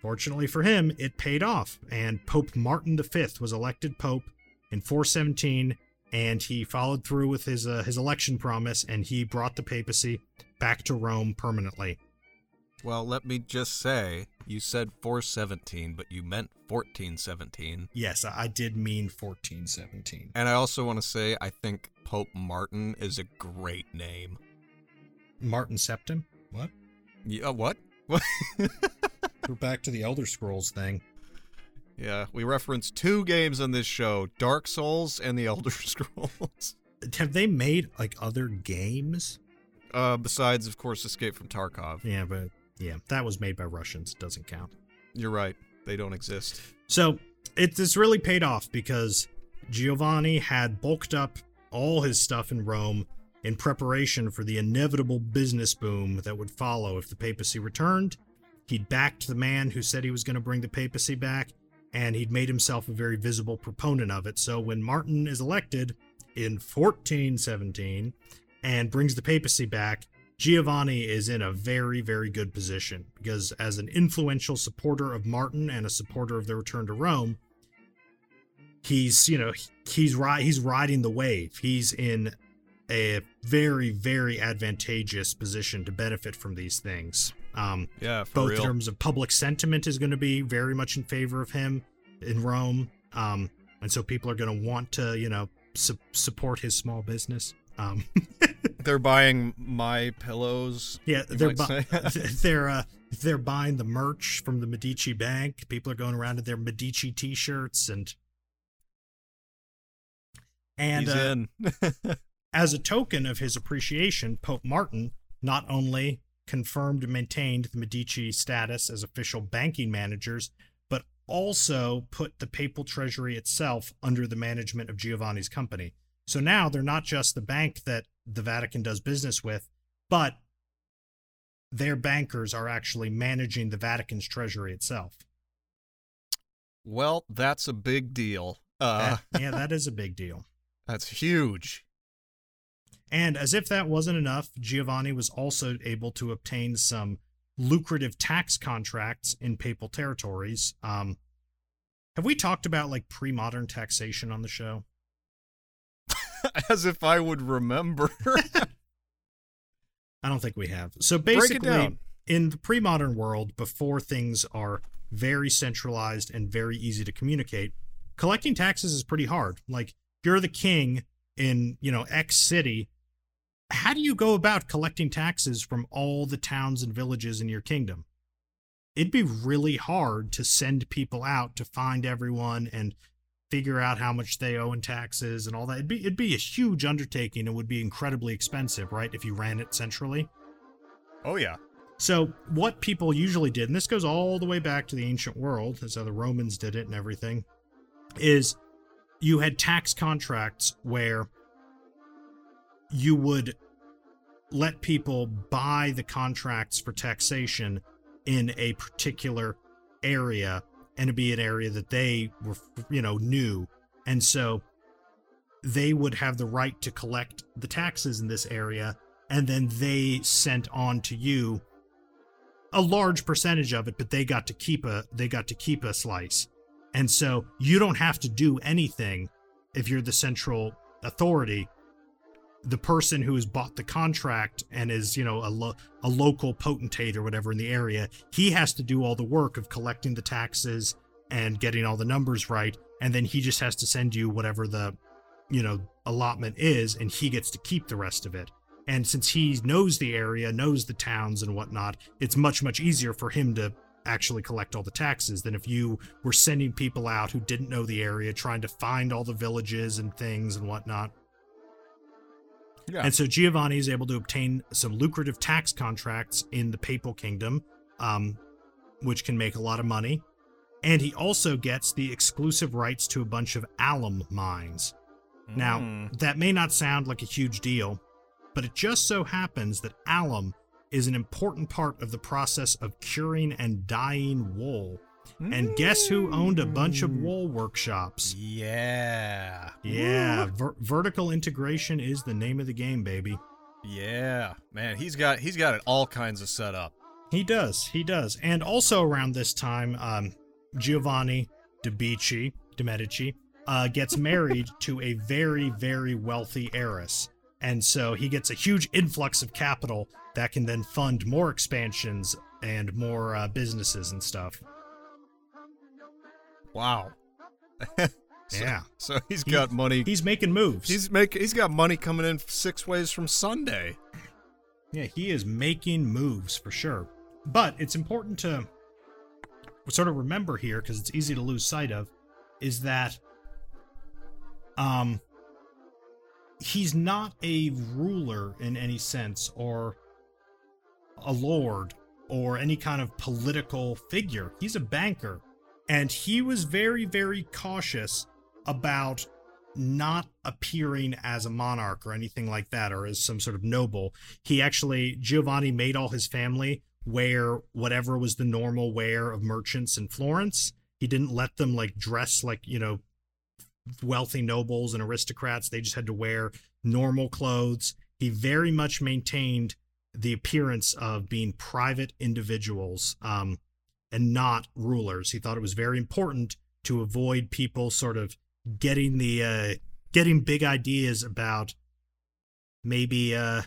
fortunately for him, it paid off. And Pope Martin V was elected pope in 417, and he followed through with his uh, his election promise, and he brought the papacy back to Rome permanently. Well, let me just say, you said 417, but you meant 1417. Yes, I did mean 1417. And I also want to say, I think Pope Martin is a great name. Martin Septim? What? Yeah, what? What? We're back to the Elder Scrolls thing. Yeah, we reference two games on this show Dark Souls and The Elder Scrolls. Have they made like other games? Uh, besides, of course, Escape from Tarkov. Yeah, but yeah, that was made by Russians. Doesn't count. You're right. They don't exist. So it this really paid off because Giovanni had bulked up all his stuff in Rome in preparation for the inevitable business boom that would follow if the papacy returned. He'd backed the man who said he was going to bring the papacy back, and he'd made himself a very visible proponent of it. So when Martin is elected in 1417 and brings the papacy back, Giovanni is in a very, very good position because, as an influential supporter of Martin and a supporter of the return to Rome, he's you know he's ri- he's riding the wave. He's in a very, very advantageous position to benefit from these things. Um, Yeah, for both real. in terms of public sentiment is going to be very much in favor of him in Rome, um, and so people are going to want to you know su- support his small business. Um, They're buying my pillows. Yeah, they're bu- they're uh, they're buying the merch from the Medici Bank. People are going around in their Medici T-shirts and and He's uh, in. as a token of his appreciation, Pope Martin not only confirmed and maintained the Medici status as official banking managers, but also put the papal treasury itself under the management of Giovanni's company. So now they're not just the bank that the Vatican does business with, but their bankers are actually managing the Vatican's treasury itself. well, that's a big deal. Uh, That- yeah, that is a big deal. that's huge. And as if that wasn't enough, Giovanni was also able to obtain some lucrative tax contracts in papal territories. Um, have we talked about like pre-modern taxation on the show? As if I would remember. I don't think we have. So basically, in the pre-modern world, before things are very centralized and very easy to communicate, collecting taxes is pretty hard. Like you're the king in, you know, X city. How do you go about collecting taxes from all the towns and villages in your kingdom? It'd be really hard to send people out to find everyone and figure out how much they owe in taxes and all that. It'd be it'd be a huge undertaking and would be incredibly expensive, right? If you ran it centrally. oh, yeah. So, what people usually did, and this goes all the way back to the ancient world, as how the Romans did it and everything, is you had tax contracts where you would let people buy the contracts for taxation in a particular area and to be an area that they were, you know, knew. And so they would have the right to collect the taxes in this area, and then they sent on to you a large percentage of it, but they got to keep a they got to keep a slice. And so you don't have to do anything if you're the central authority. The person who has bought the contract and is, you know, a, lo- a local potentate or whatever in the area, he has to do all the work of collecting the taxes and getting all the numbers right. And then he just has to send you whatever the, you know, allotment is, and he gets to keep the rest of it. And since he knows the area, knows the towns and whatnot, it's much, much easier for him to actually collect all the taxes than if you were sending people out who didn't know the area, trying to find all the villages and things and whatnot. Yeah. And so Giovanni is able to obtain some lucrative tax contracts in the Papal Kingdom, um, which can make a lot of money. And he also gets the exclusive rights to a bunch of alum mines. Now, Mm. that may not sound like a huge deal, but it just so happens that alum is an important part of the process of curing and dyeing wool. And guess who owned a bunch of wool workshops? Yeah. Yeah, ver- vertical integration is the name of the game, baby. Yeah. Man, he's got he's got it all kinds of set up. He does, he does. And also around this time, um, Giovanni de Medici, de Medici uh, gets married to a very, very wealthy heiress. And so he gets a huge influx of capital that can then fund more expansions and more uh, businesses and stuff. Wow. So- Yeah. So he's got money. He's making moves. He's make he's got money coming in six ways from Sunday. Yeah, he is making moves for sure. But it's important to sort of remember here because it's easy to lose sight of is that um he's not a ruler in any sense or a lord or any kind of political figure. He's a banker and he was very very cautious about not appearing as a monarch or anything like that or as some sort of noble. He actually Giovanni made all his family wear whatever was the normal wear of merchants in Florence. He didn't let them like dress like, you know, wealthy nobles and aristocrats. They just had to wear normal clothes. He very much maintained the appearance of being private individuals um, and not rulers. He thought it was very important to avoid people sort of getting the uh, getting big ideas about maybe uh,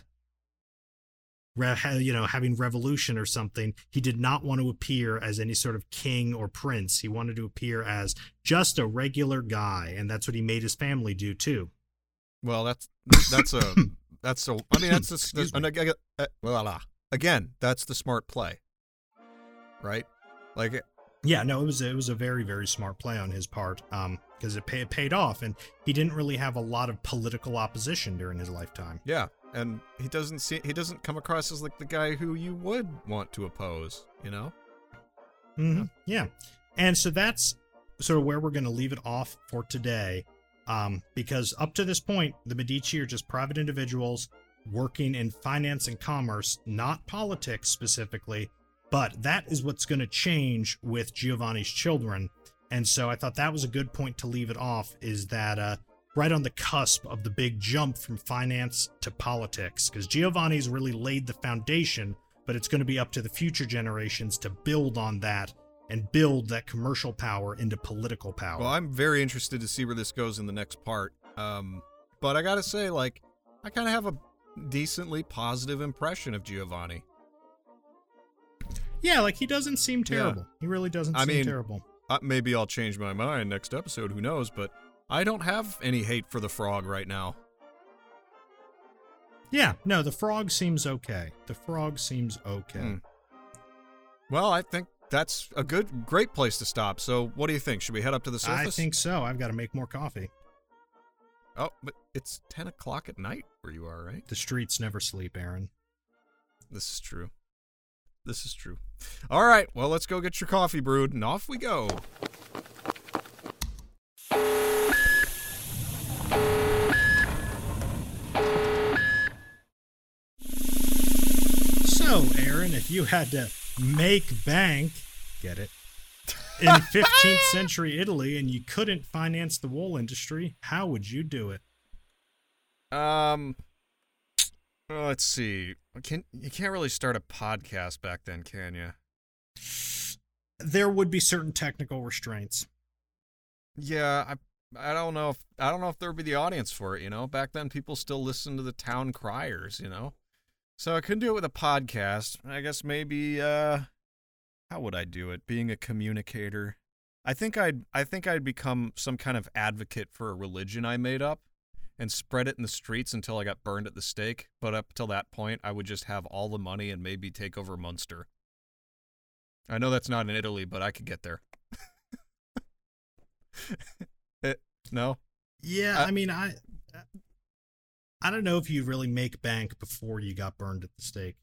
re- you know having revolution or something. He did not want to appear as any sort of king or prince. He wanted to appear as just a regular guy, and that's what he made his family do too. Well, that's that's a that's a I mean that's a, Excuse and ag- uh, again that's the smart play, right? Like Yeah, no, it was it was a very very smart play on his part, um, because it, pay, it paid off, and he didn't really have a lot of political opposition during his lifetime. yeah, and he doesn't see he doesn't come across as like the guy who you would want to oppose, you know? Mm-hmm. Yeah, and so that's sort of where we're going to leave it off for today, um, because up to this point, the Medici are just private individuals working in finance and commerce, not politics specifically. But that is what's going to change with Giovanni's children, and so I thought that was a good point to leave it off. Is that uh, right on the cusp of the big jump from finance to politics? Because Giovanni's really laid the foundation but it's going to be up to the future generations to build on that and build that commercial power into political power. Well, I'm very interested to see where this goes in the next part. Um, but I gotta say, like, I kind of have a decently positive impression of Giovanni. Yeah, like he doesn't seem Yeah. terrible. He really doesn't I seem mean- terrible. Uh, maybe I'll change my mind next episode. Who knows? But I don't have any hate for the frog right now. Yeah, no, the frog seems okay. The frog seems okay. Hmm. Well, I think that's a good, great place to stop. So, what do you think? Should we head up to the surface? I think so. I've got to make more coffee. Oh, but it's ten o'clock at night where you are, right? The streets never sleep, Aaron. This is true. This is true. All right, well, let's go get your coffee brewed, and off we go. So, Aaron, if you had to make bank, get it? in 15th century Italy and you couldn't finance the wool industry, how would you do it? Um, let's see. Can you can't really start a podcast back then, can you? There would be certain technical restraints. Yeah, I I don't know if I don't know if there would be the audience for it. You know, back then people still listened to the town criers. You know, so I couldn't do it with a podcast. I guess maybe uh, how would I do it? Being a communicator, I think I'd I think I'd become some kind of advocate for a religion I made up and spread it in the streets until I got burned at the stake. But up till that point, I would just have all the money and maybe take over Munster. I know that's not in Italy, but I could get there. it, no? Yeah, Uh, I mean, I I don't know if you really make bank before you got burned at the stake.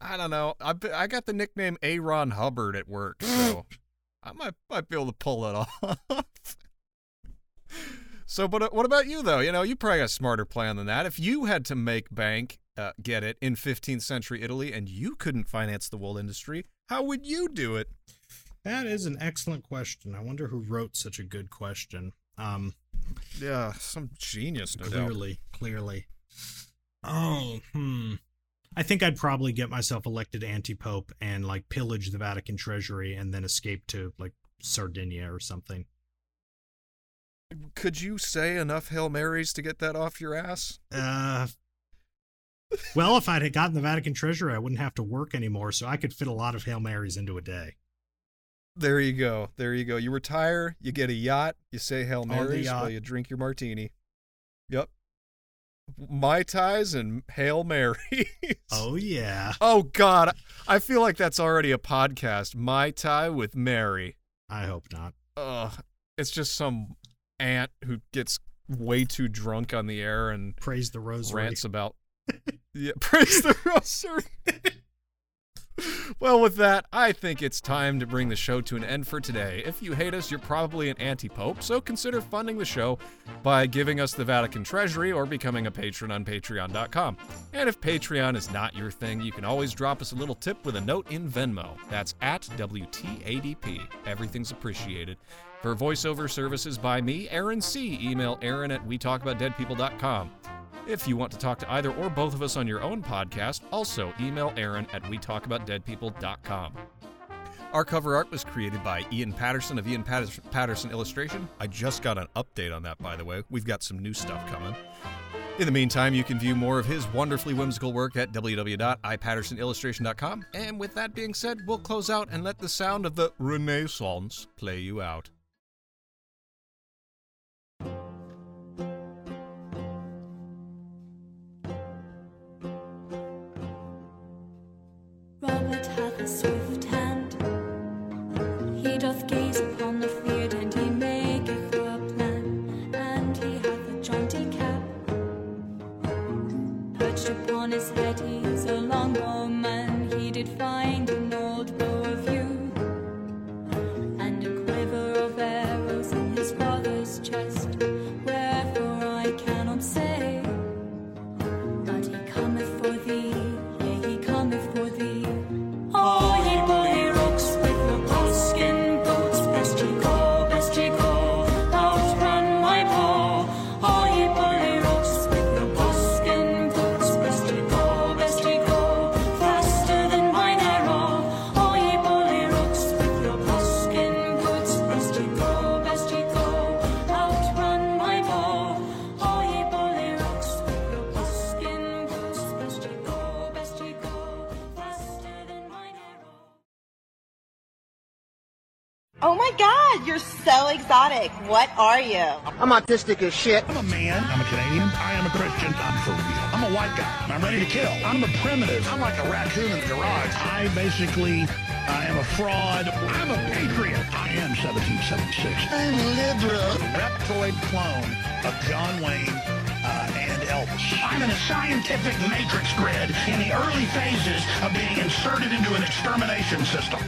I don't know. I I got the nickname Aaron Hubbard at work, so I might might be able to pull that off. So, but uh, what about you though? You know, you probably got a smarter plan than that. If you had to make bank, uh, get it in 15th century Italy, and you couldn't finance the wool industry, how would you do it? That is an excellent question. I wonder who wrote such a good question. Um, Yeah, some genius, no doubt. clearly, clearly. Oh, hmm. I think I'd probably get myself elected anti-pope and like pillage the Vatican treasury and then escape to like Sardinia or something. Could you say enough Hail Marys to get that off your ass? Uh, well, if I'd had gotten the Vatican treasury, I wouldn't have to work anymore, so I could fit a lot of Hail Marys into a day. There you go. There you go. You retire, you get a yacht, you say Hail Marys while you drink your martini. Yep. Mai Tais and Hail Marys. Oh yeah, Oh, God. I feel like that's already a podcast. Mai Tai with Mary. I hope not. Ugh. It's just some aunt who gets way too drunk on the air and Praise the rosary. rants about yeah praise the rosary. Well with that i think it's time to bring the show to an end for today. If you hate us you're probably an anti-pope so consider funding the show by giving us the vatican treasury or becoming a patron on patreon.com and if patreon is not your thing you can always drop us a little tip with a note in venmo. That's at wtadp everything's appreciated for voiceover services by me aaron c email aaron at wetalkaboutdeadpeople.com if you want to talk to either or both of us on your own podcast, also email Aaron at wetalkaboutdeadpeople.com. Our cover art was created by Ian Patterson of Ian Patterson, Illustration. I just got an update on that, by the way. We've got some new stuff coming. In the meantime, you can view more of his wonderfully whimsical work at www.ipattersonillustration.com. And with that being said, we'll close out and let the sound of the Renaissance play you out. Upon his head, he's a longbow man. He did find exotic. What are you? I'm autistic as shit. I'm a man. I'm a Canadian. I am a Christian. I'm for real. I'm a white guy. I'm ready to kill. I'm a primitive. I'm like a raccoon in the garage. I basically I am a fraud. I'm a patriot. I am 1776. I'm liberal. Reptoid clone of John Wayne uh, and Elvis. I'm in a scientific matrix grid in the early phases of being inserted into an extermination system.